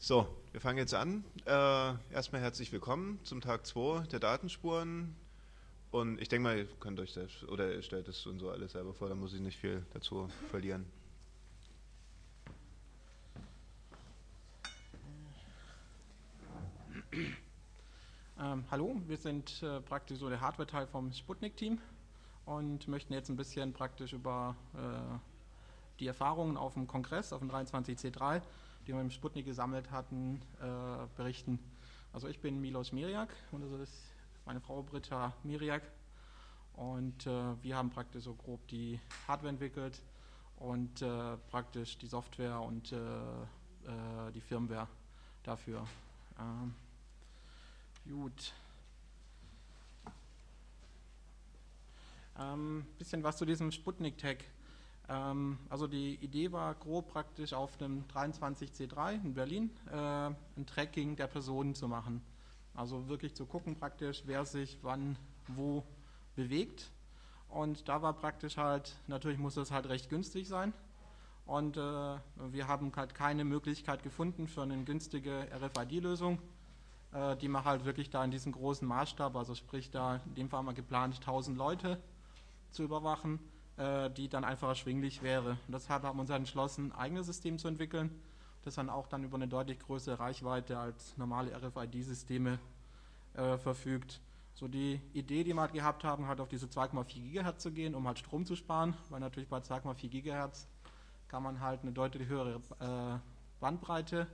So, wir fangen jetzt an. Äh, erstmal herzlich willkommen zum Tag 2 der Datenspuren. Und ich denke mal, ihr könnt euch das, oder ihr stellt es und so alles selber vor, da muss ich nicht viel dazu verlieren. Ähm, hallo, wir sind äh, praktisch so der Hardware-Teil vom Sputnik-Team und möchten jetzt ein bisschen praktisch über äh, die Erfahrungen auf dem Kongress, auf dem 23C3, die wir im Sputnik gesammelt hatten, äh, berichten. Also ich bin Milos Miriak und das ist meine Frau Britta Miriak und äh, wir haben praktisch so grob die Hardware entwickelt und äh, praktisch die Software und äh, äh, die Firmware dafür. Ähm, gut. Ähm, bisschen was zu diesem Sputnik-Tag. Ähm, also die Idee war grob praktisch auf einem 23C3 in Berlin äh, ein Tracking der Personen zu machen. Also wirklich zu gucken praktisch, wer sich wann wo bewegt. Und da war praktisch halt, natürlich muss das halt recht günstig sein. Und äh, wir haben halt keine Möglichkeit gefunden für eine günstige RFID-Lösung, äh, die man halt wirklich da in diesem großen Maßstab, also sprich da in dem Fall mal geplant 1000 Leute zu überwachen, äh, die dann einfach erschwinglich wäre. Und deshalb haben wir uns entschlossen, ein eigenes System zu entwickeln, das dann auch dann über eine deutlich größere Reichweite als normale RFID-Systeme äh, verfügt. So die Idee, die wir halt gehabt haben, halt auf diese 2,4 Gigahertz zu gehen, um halt Strom zu sparen, weil natürlich bei 2,4 Gigahertz kann man halt eine deutlich höhere äh, Bandbreite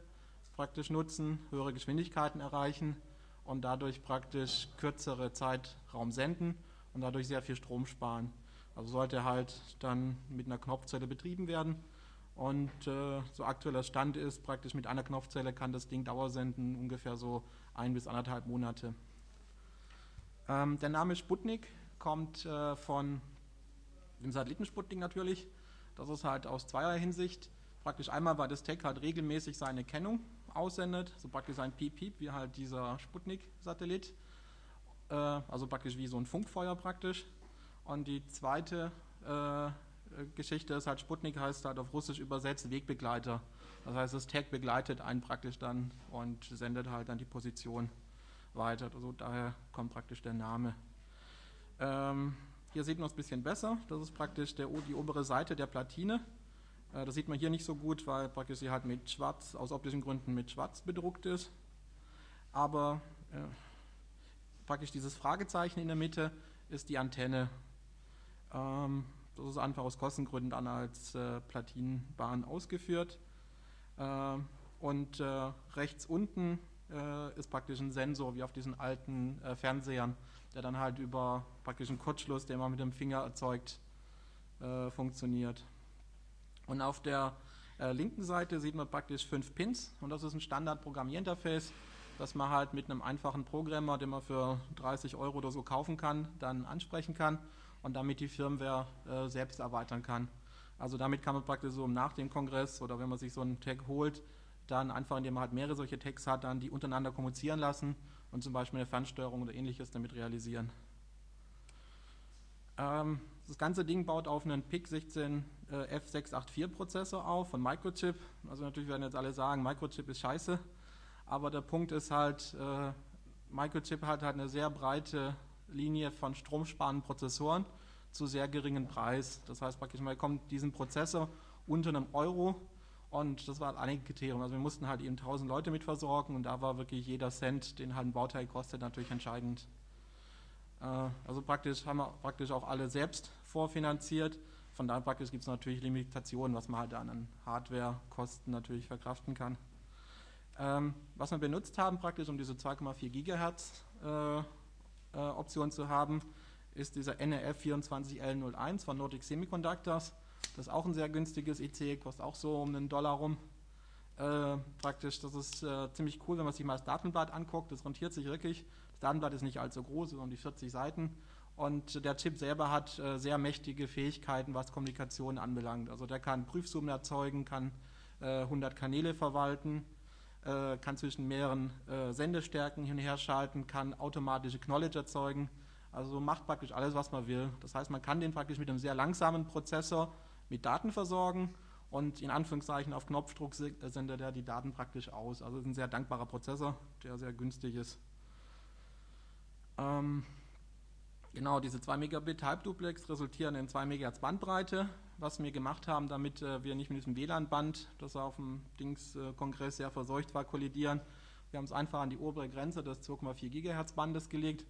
praktisch nutzen, höhere Geschwindigkeiten erreichen und dadurch praktisch kürzere Zeitraum senden und dadurch sehr viel Strom sparen. Also sollte halt dann mit einer Knopfzelle betrieben werden. Und äh, so aktueller Stand ist, praktisch mit einer Knopfzelle kann das Ding Dauersenden ungefähr so ein bis anderthalb Monate. Ähm, der Name Sputnik kommt äh, von dem Satelliten Sputnik natürlich. Das ist halt aus zweierlei Hinsicht. Praktisch einmal, weil das Tech halt regelmäßig seine Kennung aussendet, so praktisch ein Piep-Piep, wie halt dieser Sputnik-Satellit. Äh, also praktisch wie so ein Funkfeuer praktisch. Und die zweite äh, Geschichte ist halt, Sputnik heißt halt auf Russisch übersetzt Wegbegleiter. Das heißt, das Tag begleitet einen praktisch dann und sendet halt dann die Position weiter. Also daher kommt praktisch der Name. Ähm, hier sieht man es ein bisschen besser. Das ist praktisch der, die obere Seite der Platine. Äh, das sieht man hier nicht so gut, weil praktisch sie halt mit schwarz, aus optischen Gründen mit schwarz bedruckt ist. Aber äh, praktisch dieses Fragezeichen in der Mitte ist die Antenne. Ähm, das ist einfach aus Kostengründen dann als äh, Platinenbahn ausgeführt. Äh, und äh, rechts unten äh, ist praktisch ein Sensor wie auf diesen alten äh, Fernsehern, der dann halt über praktisch einen Kurzschluss, den man mit dem Finger erzeugt, äh, funktioniert. Und auf der linken Seite sieht man praktisch fünf Pins und das ist ein Standard-Programmierinterface, das man halt mit einem einfachen Programmer, den man für 30 Euro oder so kaufen kann, dann ansprechen kann und damit die Firmware äh, selbst erweitern kann. Also damit kann man praktisch so nach dem Kongress oder wenn man sich so einen Tag holt, dann einfach, indem man halt mehrere solche Tags hat, dann die untereinander kommunizieren lassen und zum Beispiel eine Fernsteuerung oder ähnliches damit realisieren. Ähm, das ganze Ding baut auf einen PIC16 äh, F684 Prozessor auf von Microchip. Also natürlich werden jetzt alle sagen, Microchip ist scheiße, aber der Punkt ist halt, äh, Microchip hat halt eine sehr breite Linie von stromsparenden Prozessoren zu sehr geringen Preis. Das heißt praktisch, man bekommt diesen Prozessor unter einem Euro und das war einige Kriterien. Also wir mussten halt eben 1000 Leute mit versorgen und da war wirklich jeder Cent, den halt ein Bauteil kostet, natürlich entscheidend. Äh, also praktisch haben wir praktisch auch alle selbst vorfinanziert. Von daher praktisch gibt es natürlich Limitationen, was man halt an Hardwarekosten natürlich verkraften kann. Ähm, was wir benutzt haben praktisch, um diese 2,4 Gigahertz äh, Option zu haben, ist dieser NRF 24L01 von Nordic Semiconductors. Das ist auch ein sehr günstiges IC, kostet auch so um einen Dollar rum. Äh, praktisch, das ist äh, ziemlich cool, wenn man sich mal das Datenblatt anguckt. Das rentiert sich wirklich. Das Datenblatt ist nicht allzu groß, so um die 40 Seiten. Und der Chip selber hat äh, sehr mächtige Fähigkeiten, was Kommunikation anbelangt. Also der kann Prüfsummen erzeugen, kann 100 äh, Kanäle verwalten, äh, kann zwischen mehreren äh, Sendestärken hin und her schalten, kann automatische Knowledge erzeugen. Also macht praktisch alles, was man will. Das heißt, man kann den praktisch mit einem sehr langsamen Prozessor mit Daten versorgen und in Anführungszeichen auf Knopfdruck sendet er die Daten praktisch aus. Also ist ein sehr dankbarer Prozessor, der sehr günstig ist. Ähm, genau, diese 2 Megabit Halbduplex resultieren in 2 MHz Bandbreite, was wir gemacht haben, damit äh, wir nicht mit diesem WLAN-Band, das auf dem Dings-Kongress sehr verseucht war, kollidieren. Wir haben es einfach an die obere Grenze des 2,4 GHz Bandes gelegt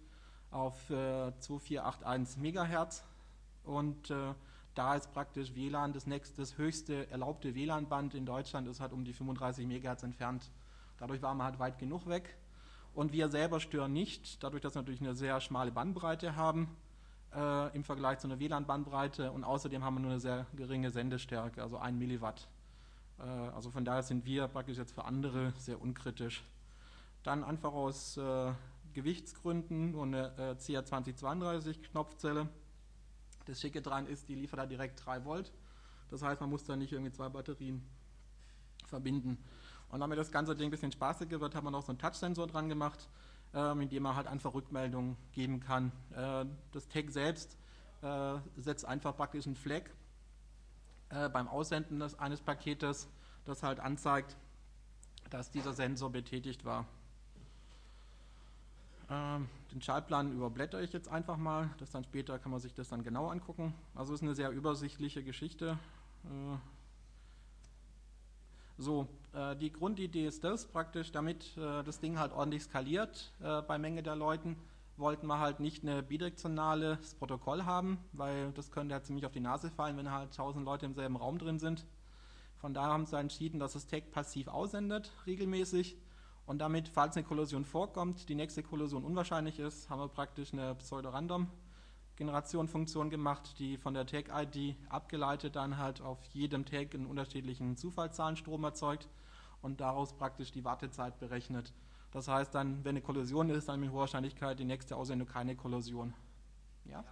auf äh, 2481 MHz und äh, da ist praktisch WLAN das, nächste, das höchste erlaubte WLAN-Band in Deutschland ist halt um die 35 MHz entfernt. Dadurch waren wir halt weit genug weg. Und wir selber stören nicht, dadurch, dass wir natürlich eine sehr schmale Bandbreite haben äh, im Vergleich zu einer WLAN-Bandbreite. Und außerdem haben wir nur eine sehr geringe Sendestärke, also 1 Milliwatt. Äh, also von daher sind wir praktisch jetzt für andere sehr unkritisch. Dann einfach aus äh, Gewichtsgründen nur eine äh, CR2032 Knopfzelle. Das Schicke dran ist, die liefert da direkt 3 Volt. Das heißt, man muss da nicht irgendwie zwei Batterien verbinden. Und damit das ganze Ding ein bisschen spaßiger wird, hat man noch so einen Touchsensor dran gemacht, äh, mit dem man halt einfach Rückmeldungen geben kann. Äh, das Tag selbst äh, setzt einfach praktisch einen Flag äh, beim Aussenden des, eines Paketes, das halt anzeigt, dass dieser Sensor betätigt war. Ähm, den Schaltplan überblätter ich jetzt einfach mal, das dann später kann man sich das dann genau angucken. Also ist eine sehr übersichtliche Geschichte. So, äh, die Grundidee ist das praktisch, damit äh, das Ding halt ordentlich skaliert äh, bei Menge der Leuten, wollten wir halt nicht ein bidirektionales Protokoll haben, weil das könnte ja ziemlich auf die Nase fallen, wenn halt tausend Leute im selben Raum drin sind. Von daher haben sie entschieden, dass das Tag passiv aussendet, regelmäßig und damit, falls eine Kollision vorkommt, die nächste Kollision unwahrscheinlich ist, haben wir praktisch eine Pseudo-Random-Generation-Funktion gemacht, die von der Tag-ID abgeleitet dann halt auf jedem Tag einen unterschiedlichen Zufallszahlenstrom erzeugt und daraus praktisch die Wartezeit berechnet. Das heißt dann, wenn eine Kollision ist, dann mit hoher Wahrscheinlichkeit die nächste Aussendung keine Kollision. Ja?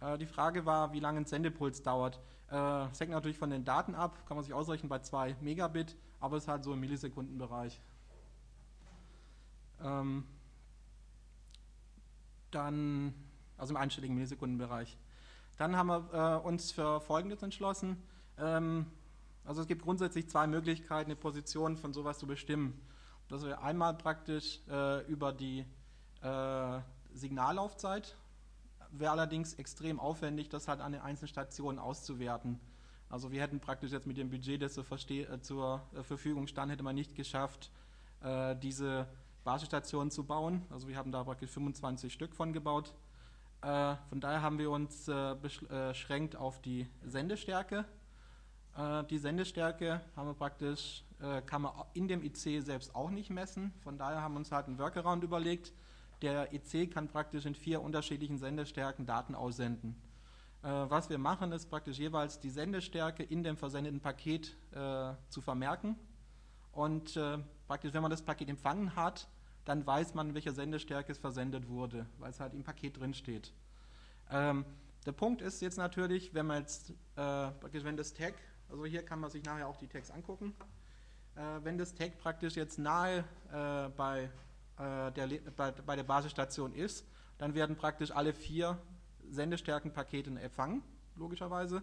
Äh, die Frage war, wie lange ein Sendepuls dauert. Das äh, hängt natürlich von den Daten ab, kann man sich ausrechnen bei 2 Megabit aber es ist halt so im Millisekundenbereich. Ähm, dann, also im einstelligen Millisekundenbereich. Dann haben wir äh, uns für Folgendes entschlossen. Ähm, also es gibt grundsätzlich zwei Möglichkeiten, eine Position von sowas zu bestimmen. Das wäre einmal praktisch äh, über die äh, Signallaufzeit, wäre allerdings extrem aufwendig, das halt an den einzelnen Stationen auszuwerten. Also wir hätten praktisch jetzt mit dem Budget, das zur, äh, zur äh, Verfügung stand, hätte man nicht geschafft, äh, diese Basisstationen zu bauen. Also wir haben da praktisch 25 Stück von gebaut. von daher haben wir uns beschränkt auf die Sendestärke. Die Sendestärke haben wir praktisch, kann man in dem IC selbst auch nicht messen. Von daher haben wir uns halt einen Workaround überlegt. Der IC kann praktisch in vier unterschiedlichen Sendestärken Daten aussenden. Äh, was wir machen, ist praktisch jeweils die Sendestärke in dem versendeten Paket äh, zu vermerken. Und äh, praktisch, wenn man das Paket empfangen hat, dann weiß man, welche Sendestärke es versendet wurde, weil es halt im Paket drin steht. Ähm, der Punkt ist jetzt natürlich, wenn man jetzt, äh, wenn das Tag, also hier kann man sich nachher auch die Tags angucken, äh, wenn das Tag praktisch jetzt nahe äh, bei, der, bei, bei der Basisstation ist, dann werden praktisch alle vier Sendestärkenpaketen empfangen, logischerweise.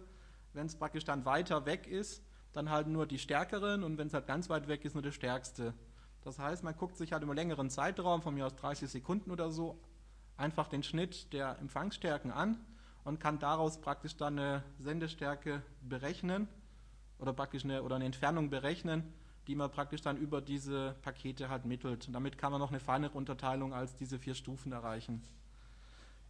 Wenn es praktisch dann weiter weg ist, dann halt nur die stärkeren und wenn es halt ganz weit weg ist, nur der stärkste. Das heißt, man guckt sich halt über längeren Zeitraum, von mir aus 30 Sekunden oder so, einfach den Schnitt der Empfangsstärken an und kann daraus praktisch dann eine Sendestärke berechnen oder praktisch eine, oder eine Entfernung berechnen, die man praktisch dann über diese Pakete halt mittelt. Und damit kann man noch eine feinere Unterteilung als diese vier Stufen erreichen.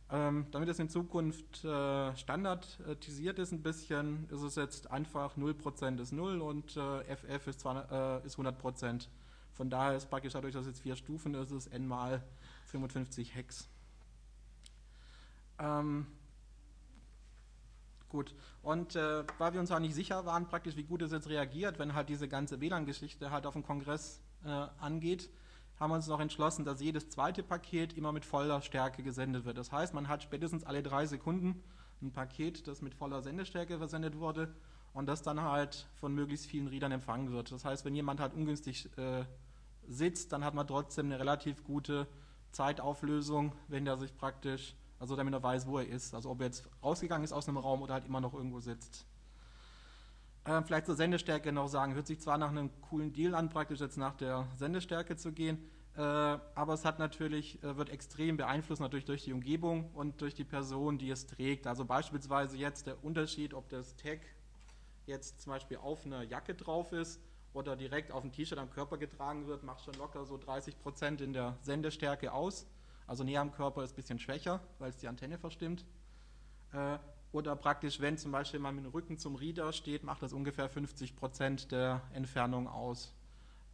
Ähm, damit es in Zukunft äh, standardisiert ist ein bisschen, ist es jetzt einfach 0% ist 0 und äh, FF ist, äh, ist 100%. Von daher ist praktisch dadurch, dass es jetzt vier Stufen ist, ist n mal 55 Hex. Ähm, gut, und äh, weil wir uns auch nicht sicher waren, praktisch wie gut es jetzt reagiert, wenn halt diese ganze WLAN-Geschichte halt auf dem Kongress äh, angeht, haben wir uns noch entschlossen, dass jedes zweite Paket immer mit voller Stärke gesendet wird. Das heißt, man hat spätestens alle drei Sekunden ein Paket, das mit voller Sendestärke versendet wurde und das dann halt von möglichst vielen Readern empfangen wird. Das heißt, wenn jemand halt ungünstig äh, sitzt, dann hat man trotzdem eine relativ gute Zeitauflösung, wenn der sich praktisch, also damit er weiß, wo er ist. Also ob er jetzt rausgegangen ist aus einem Raum oder halt immer noch irgendwo sitzt. Äh, vielleicht zur Sendestärke noch sagen, hört sich zwar nach einem coolen Deal an, praktisch jetzt nach der Sendestärke zu gehen, äh, aber es hat natürlich, äh, wird extrem beeinflusst natürlich durch die Umgebung und durch die Person, die es trägt. Also beispielsweise jetzt der Unterschied, ob das Tag jetzt zum Beispiel auf einer Jacke drauf ist oder direkt auf ein T-Shirt am Körper getragen wird, macht schon locker so 30 Prozent in der Sendestärke aus. Also näher am Körper ist ein bisschen schwächer, weil es die Antenne verstimmt. Äh, oder praktisch, wenn zum Beispiel man mit dem Rücken zum Reader steht, macht das ungefähr 50 Prozent der Entfernung aus,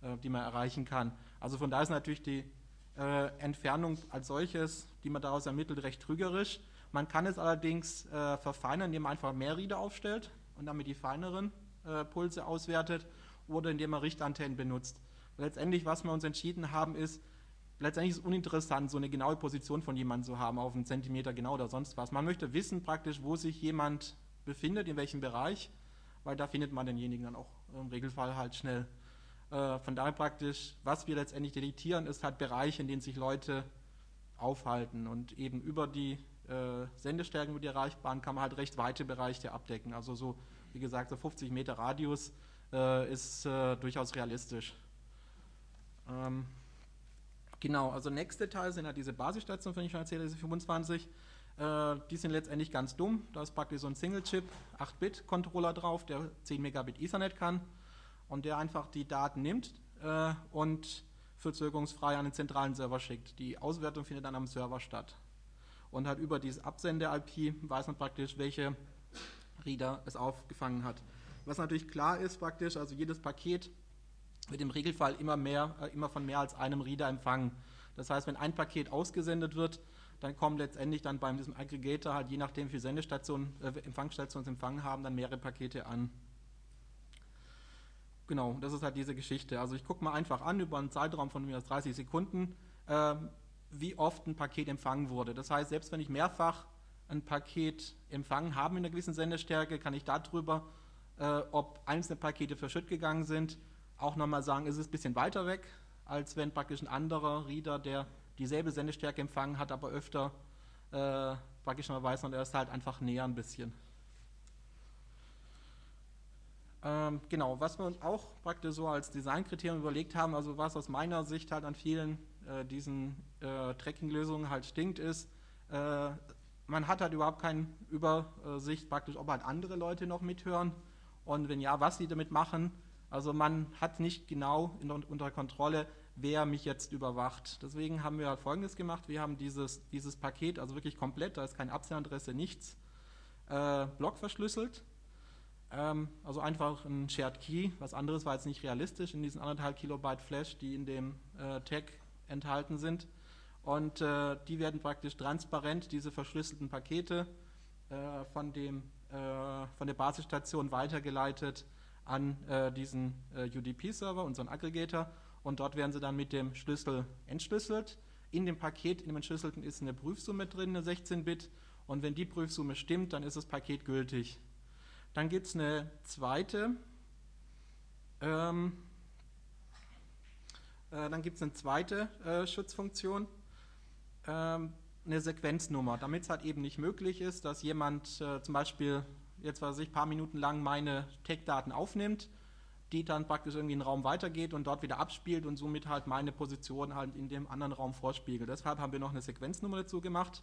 äh, die man erreichen kann. Also von da ist natürlich die äh, Entfernung als solches, die man daraus ermittelt, recht trügerisch. Man kann es allerdings verfeinern, indem man einfach mehr Reader aufstellt und damit die feineren Pulse auswertet oder indem man Richtantennen benutzt. Letztendlich, was wir uns entschieden haben, ist, letztendlich ist es uninteressant, so eine genaue Position von jemandem zu haben, auf einen Zentimeter genau oder sonst was. Man möchte wissen praktisch, wo sich jemand befindet, in welchem Bereich, weil da findet man denjenigen dann auch im Regelfall halt schnell. Äh, von daher praktisch, was wir letztendlich detektieren, ist halt Bereiche, in denen sich Leute aufhalten und eben über die äh, Sendestärken, über die erreichbaren, kann man halt recht weite Bereiche abdecken. Also so, wie gesagt, so 50 Meter Radius äh, ist äh, durchaus realistisch. Ähm, genau, also nächste Teil sind ja diese Basisstationen, von ich schon erzählt diese 25. Äh, die sind letztendlich ganz dumm. Da ist praktisch so ein Single-Chip, 8-Bit-Controller drauf, der 10 Megabit Ethernet kann und der einfach die Daten nimmt äh, und verzögerungsfrei an den zentralen Server schickt. Die Auswertung findet dann am Server statt. Und halt über dieses Absende-IP weiß man praktisch, welche Reader es aufgefangen hat. Was natürlich klar ist praktisch, also jedes Paket wird im Regelfall immer, mehr, äh, immer von mehr als einem Reader empfangen. Das heißt, wenn ein Paket ausgesendet wird, dann kommen letztendlich dann bei diesem Aggregator halt je nachdem, wie viele Sendestationen, äh, Empfangsstationen empfangen haben, dann mehrere Pakete an. Genau, das ist halt diese Geschichte. Also ich gucke mal einfach an über einen Zeitraum von mir 30 Sekunden, äh, wie oft ein Paket empfangen wurde. Das heißt, selbst wenn ich mehrfach ein Paket empfangen habe in einer gewissen Sendestärke, kann ich darüber äh, ob einzelne Pakete verschütt gegangen sind, auch nochmal sagen, ist es ein bisschen weiter weg, als wenn praktisch ein anderer Reader, der dieselbe Sendestärke empfangen hat, aber öfter äh, praktisch mal weiß und er ist halt einfach näher ein bisschen. Ähm, genau, was wir uns auch praktisch so als Designkriterium überlegt haben, also was aus meiner Sicht halt an vielen äh, diesen äh, Tracking-Lösungen halt stinkt, ist, äh, man hat halt überhaupt keine Übersicht praktisch, ob halt andere Leute noch mithören und wenn ja, was sie damit machen. Also man hat nicht genau in, unter Kontrolle, wer mich jetzt überwacht. Deswegen haben wir Folgendes gemacht. Wir haben dieses, dieses Paket, also wirklich komplett, da ist keine Absenderadresse, nichts, äh, blockverschlüsselt. Ähm, also einfach ein Shared Key. Was anderes war jetzt nicht realistisch in diesen anderthalb Kilobyte Flash, die in dem äh, Tag enthalten sind. Und äh, die werden praktisch transparent, diese verschlüsselten Pakete, äh, von dem äh, von der Basisstation weitergeleitet an äh, diesen äh, UDP-Server, unseren Aggregator, und dort werden sie dann mit dem Schlüssel entschlüsselt. In dem Paket, in dem entschlüsselten, ist eine Prüfsumme drin, eine 16-Bit, und wenn die Prüfsumme stimmt, dann ist das Paket gültig. Dann gibt es eine zweite, ähm, äh, dann gibt es eine zweite äh, Schutzfunktion. Ähm, eine Sequenznummer, damit es halt eben nicht möglich ist, dass jemand äh, zum Beispiel jetzt weiß ich, ein paar Minuten lang meine Tech-Daten aufnimmt, die dann praktisch irgendwie in den Raum weitergeht und dort wieder abspielt und somit halt meine Position halt in dem anderen Raum vorspiegelt. Deshalb haben wir noch eine Sequenznummer dazu gemacht.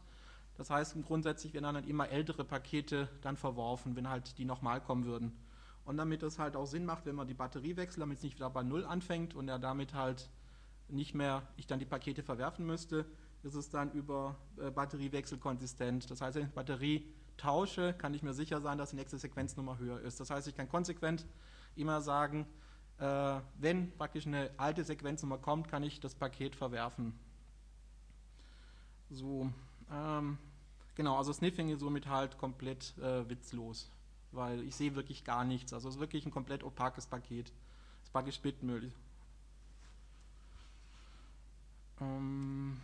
Das heißt, grundsätzlich werden dann immer ältere Pakete dann verworfen, wenn halt die nochmal kommen würden. Und damit es halt auch Sinn macht, wenn man die Batterie wechselt, damit es nicht wieder bei Null anfängt und er damit halt nicht mehr, ich dann die Pakete verwerfen müsste, ist es dann über äh, Batteriewechsel konsistent. Das heißt, wenn ich Batterie tausche, kann ich mir sicher sein, dass die nächste Sequenznummer höher ist. Das heißt, ich kann konsequent immer sagen, äh, wenn praktisch eine alte Sequenznummer kommt, kann ich das Paket verwerfen. So, ähm, genau, also Sniffing ist somit halt komplett äh, witzlos, weil ich sehe wirklich gar nichts. Also es ist wirklich ein komplett opakes Paket. Das ist praktisch Bitmüll. Ähm,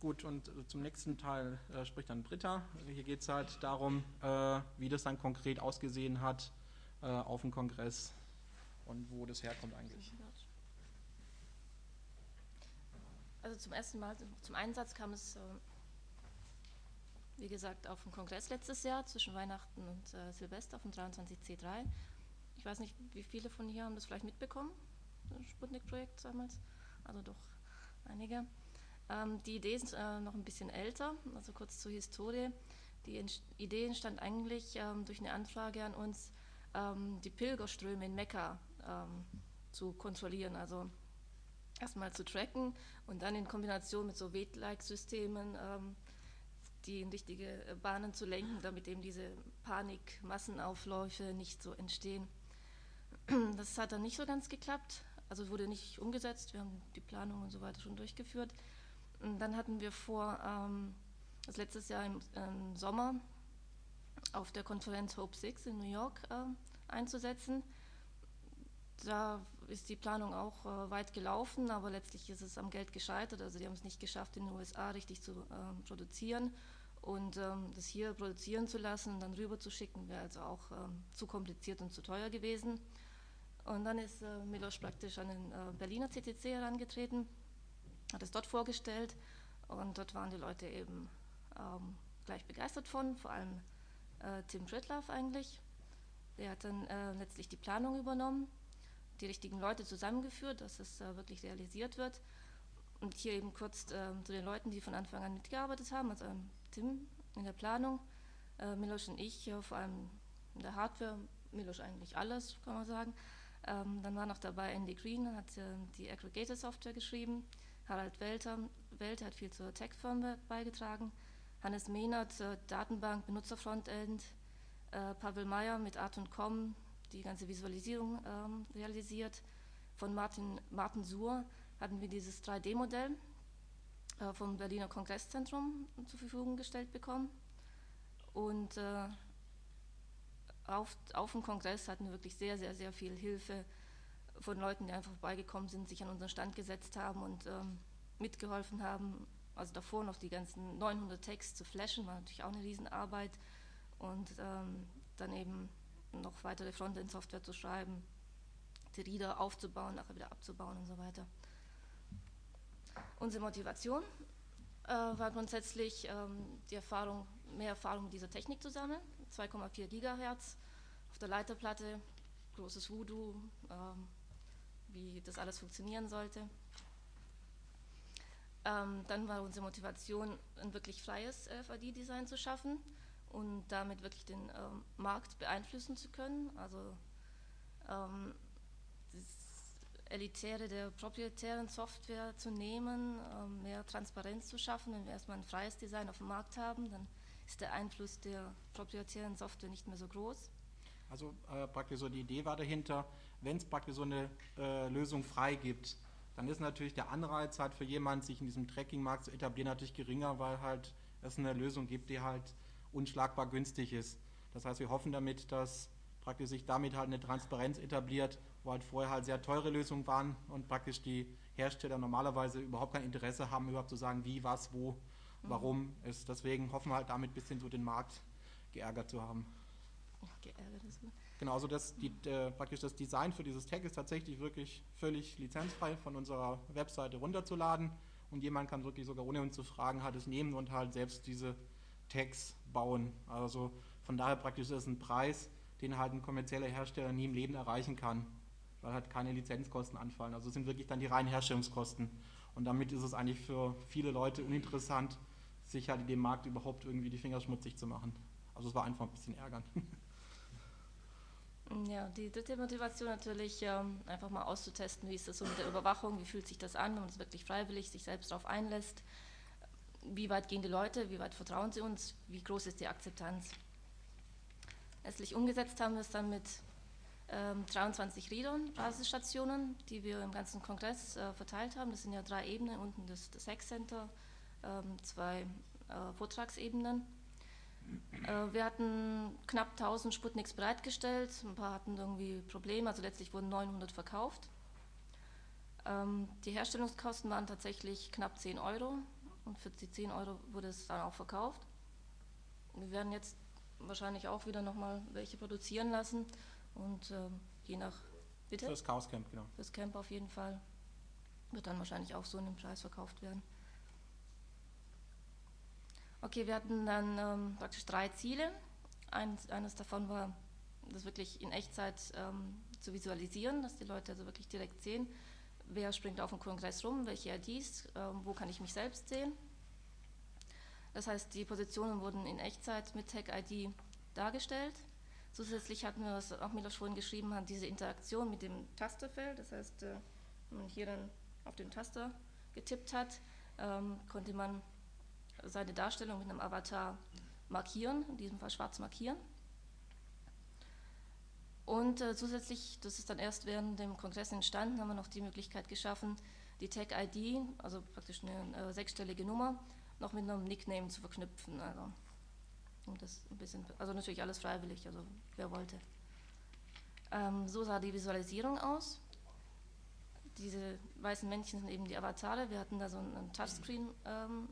Gut, und äh, zum nächsten Teil äh, spricht dann Britta. Hier geht es halt darum, äh, wie das dann konkret ausgesehen hat äh, auf dem Kongress und wo das herkommt eigentlich. Also zum ersten Mal zum Einsatz kam es äh, wie gesagt, auf dem Kongress letztes Jahr zwischen Weihnachten und äh, Silvester vom 23C3. Ich weiß nicht, wie viele von hier haben das vielleicht mitbekommen, das Sputnik-Projekt damals. Also doch einige. Ähm, die Idee ist äh, noch ein bisschen älter, also kurz zur Historie. Die Ent Idee entstand eigentlich ähm, durch eine Anfrage an uns, ähm, die Pilgerströme in Mekka ähm, zu kontrollieren. Also erstmal zu tracken und dann in Kombination mit so Wait-like-Systemen ähm, die in richtige Bahnen zu lenken, damit eben diese Panik-Massenaufläufe nicht so entstehen. Das hat dann nicht so ganz geklappt, also wurde nicht umgesetzt. Wir haben die Planung und so weiter schon durchgeführt. Dann hatten wir vor, ähm, das letztes Jahr im, im, Sommer auf der Konferenz Hope 6 in New York äh, einzusetzen. Da ist die Planung auch äh, weit gelaufen, aber letztlich ist es am Geld gescheitert. Also die haben es nicht geschafft, in den USA richtig zu äh, produzieren. Und ähm, das hier produzieren zu lassen und dann rüber zu schicken, wäre also auch ähm, zu kompliziert und zu teuer gewesen. Und dann ist äh, Milos praktisch an den äh, Berliner CTC herangetreten, hat es dort vorgestellt und dort waren die Leute eben ähm, gleich begeistert von, vor allem äh, Tim Tritlaff eigentlich. Der hat dann äh, letztlich die Planung übernommen, die richtigen Leute zusammengeführt, dass es äh, wirklich realisiert wird. Und hier eben kurz äh, zu den Leuten, die von Anfang an mitgearbeitet haben, also ähm, Tim in der Planung, äh, Milos und ich, vor allem in der Hardware, Milos eigentlich alles, kann man sagen. Ähm, dann war noch dabei Andy Green, hat äh, die Aggregator-Software geschrieben. Harald Welter, Welter hat viel zur Tech-Firmware beigetragen. Hannes Mehnert, äh, Datenbank, Benutzerfrontend. Äh, Pavel Meyer mit Art und Com, die ganze Visualisierung ähm, realisiert. Von Martin, Martin Suhr hatten wir dieses 3D-Modell äh, vom Berliner Kongresszentrum zur Verfügung gestellt bekommen. Und äh, auf, auf dem Kongress hatten wir wirklich sehr, sehr, sehr viel Hilfe von Leuten, die einfach vorbeigekommen sind, sich an unseren Stand gesetzt haben und ähm, mitgeholfen haben. Also davor noch die ganzen 900 Texte zu flashen, war natürlich auch eine Riesenarbeit. Und ähm, dann eben noch weitere Frontend-Software zu schreiben, die Reader aufzubauen, nachher wieder abzubauen und so weiter. Unsere Motivation äh, war grundsätzlich ähm, die Erfahrung, mehr Erfahrung mit dieser Technik zu sammeln. 2,4 Gigahertz auf der Leiterplatte, großes Voodoo, ähm, wie das alles funktionieren sollte. Ähm, dann war unsere Motivation, ein wirklich freies FAD-Design zu schaffen und damit wirklich den ähm, Markt beeinflussen zu können. Also ähm, das Elitäre der proprietären Software zu nehmen, ähm, mehr Transparenz zu schaffen. Wenn wir erstmal ein freies Design auf dem Markt haben, dann ist der Einfluss der proprietären Software nicht mehr so groß. Also äh, praktisch so die Idee war dahinter, wenn es praktisch so eine äh, Lösung frei gibt, dann ist natürlich der Anreiz halt für jemanden, sich in diesem Tracking-Markt zu etablieren, natürlich geringer, weil halt es eine Lösung gibt, die halt unschlagbar günstig ist. Das heißt, wir hoffen damit, dass praktisch sich damit halt eine Transparenz etabliert, wo halt vorher halt sehr teure Lösungen waren und praktisch die Hersteller normalerweise überhaupt kein Interesse haben, überhaupt zu sagen, wie, was, wo, mhm. warum ist. Deswegen hoffen wir halt damit ein bisschen so den Markt geärgert zu haben. Geärgert ist gut. Genau, also das, die, äh, praktisch das Design für dieses Tag ist tatsächlich wirklich völlig lizenzfrei von unserer Webseite runterzuladen und jemand kann wirklich sogar ohne uns zu fragen halt es nehmen und halt selbst diese Tags bauen. Also von daher praktisch ist es ein Preis, den halt ein kommerzieller Hersteller nie im Leben erreichen kann, weil halt keine Lizenzkosten anfallen. Also es sind wirklich dann die reinen Herstellungskosten. Und damit ist es eigentlich für viele Leute uninteressant, sich halt in dem Markt überhaupt irgendwie die Finger schmutzig zu machen. Also es war einfach ein bisschen ärgern. Ja, die dritte Motivation natürlich, ähm, einfach mal auszutesten, wie ist das so mit der Überwachung, wie fühlt sich das an, wenn man es wirklich freiwillig sich selbst darauf einlässt. Wie weit gehen die Leute, wie weit vertrauen sie uns, wie groß ist die Akzeptanz. Letztlich umgesetzt haben wir es dann mit ähm, 23 Readern, Basisstationen, die wir im ganzen Kongress äh, verteilt haben. Das sind ja drei Ebenen, unten das, das Hack Center, ähm, zwei äh, Vortragsebenen wir hatten knapp 1000 Sputniks bereitgestellt, ein paar hatten irgendwie Probleme, also letztlich wurden 900 verkauft. Ähm, die Herstellungskosten waren tatsächlich knapp 10 Euro und für die 10 Euro wurde es dann auch verkauft. Wir werden jetzt wahrscheinlich auch wieder nochmal welche produzieren lassen und ähm, je nach Bitte? Für das Chaos Camp, genau. Für das Camp auf jeden Fall wird dann wahrscheinlich auch so in dem Preis verkauft werden. Okay, wir hatten dann ähm, praktisch drei Ziele. Eins, eines davon war, das wirklich in Echtzeit ähm, zu visualisieren, dass die Leute also wirklich direkt sehen, wer springt auf dem Kongress rum, welche IDs, ähm, wo kann ich mich selbst sehen. Das heißt, die Positionen wurden in Echtzeit mit Tag-ID dargestellt. Zusätzlich hatten wir, was auch Milos vorhin geschrieben hat, diese Interaktion mit dem Tasterfeld. Das heißt, äh, wenn man hier dann auf den Taster getippt hat, ähm, konnte man seine Darstellung mit einem Avatar markieren, in diesem Fall schwarz markieren. Und äh, zusätzlich, das ist dann erst während dem Kongress entstanden, haben wir noch die Möglichkeit geschaffen, die Tag-ID, also praktisch eine äh, sechsstellige Nummer, noch mit einem Nickname zu verknüpfen. Also, um das ein bisschen, also natürlich alles freiwillig, also wer wollte. Ähm, so sah die Visualisierung aus. Diese weißen Männchen sind eben die Avatare. Wir hatten da so einen Touchscreen-Monitor, ähm,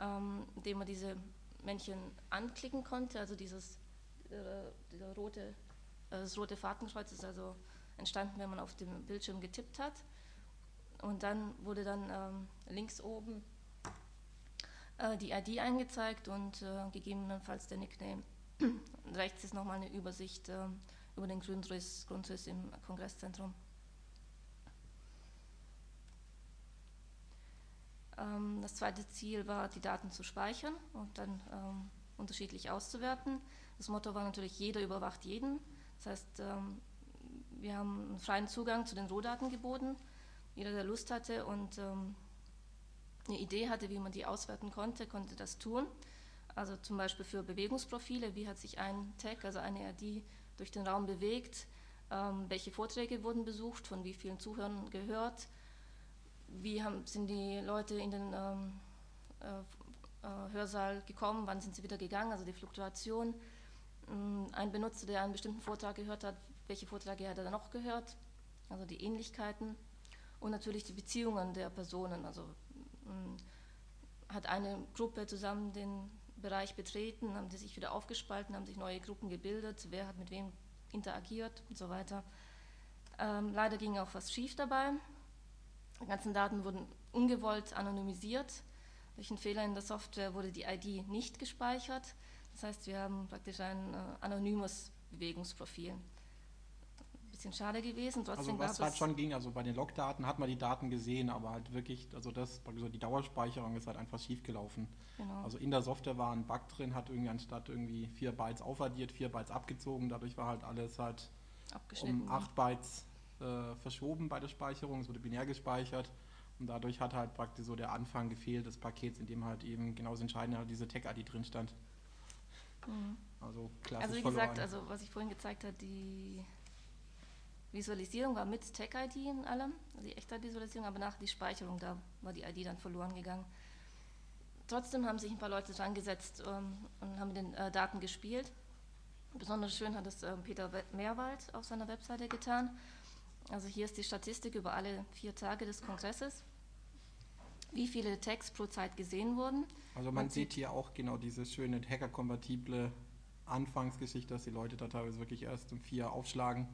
ähm, in dem man diese Männchen anklicken konnte. Also dieses äh, dieser rote, äh, das rote Fahrtenkreuz ist also entstanden, wenn man auf dem Bildschirm getippt hat. Und dann wurde dann ähm, links oben äh, die ID eingezeigt und äh, gegebenenfalls der Nickname. rechts ist nochmal eine Übersicht äh, über den Grundriss, Grundriss im Kongresszentrum. Das zweite Ziel war, die Daten zu speichern und dann ähm, unterschiedlich auszuwerten. Das Motto war natürlich, jeder überwacht jeden. Das heißt, ähm, wir haben einen freien Zugang zu den Rohdaten geboten. Jeder, der Lust hatte und ähm, eine Idee hatte, wie man die auswerten konnte, konnte das tun. Also zum Beispiel für Bewegungsprofile, wie hat sich ein Tag, also eine ID, durch den Raum bewegt, ähm, welche Vorträge wurden besucht, von wie vielen Zuhörern gehört, wie haben, sind die Leute in den ähm, äh, Hörsaal gekommen, wann sind sie wieder gegangen, also die Fluktuation. Ähm, ein Benutzer, der einen bestimmten Vortrag gehört hat, welche Vorträge hat er dann noch gehört, also die Ähnlichkeiten und natürlich die Beziehungen der Personen. Also ähm, hat eine Gruppe zusammen den Bereich betreten, haben die sich wieder aufgespalten, haben sich neue Gruppen gebildet, wer hat mit wem interagiert und so weiter. Ähm, leider ging auch was schief dabei. Die ganzen Daten wurden ungewollt anonymisiert. Durch einen Fehler in der Software wurde die ID nicht gespeichert. Das heißt, wir haben praktisch ein äh, anonymes Bewegungsprofil. Ein bisschen schade gewesen. Trotzdem also was halt schon ging, also bei den Logdaten hat man die Daten gesehen, aber halt wirklich, also das, also die Dauerspeicherung ist halt einfach schief gelaufen. Genau. Also in der Software war ein Bug drin, hat irgendwie anstatt irgendwie vier Bytes aufaddiert, vier Bytes abgezogen. Dadurch war halt alles halt um acht Bytes äh, verschoben bei der Speicherung. Es wurde binär gespeichert. Und dadurch hat halt praktisch so der Anfang gefehlt des Pakets, in dem halt eben genau das Entscheidende halt diese Tag-ID drin stand. Mhm. Also klassisch Also wie verloren. gesagt, also was ich vorhin gezeigt habe, die Visualisierung war mit Tag-ID in allem, also die echte Visualisierung, aber nach die Speicherung, da war die ID dann verloren gegangen. Trotzdem haben sich ein paar Leute dran gesetzt ähm, und haben mit den äh, Daten gespielt. Besonders schön hat es äh, Peter Mehrwald auf seiner Webseite getan. Also hier ist die Statistik über alle vier Tage des Kongresses, wie viele Tags pro Zeit gesehen wurden. Also man, man sieht hier auch genau diese schöne Hacker-kompatible Anfangsgeschichte, dass die Leute da teilweise wirklich erst um vier aufschlagen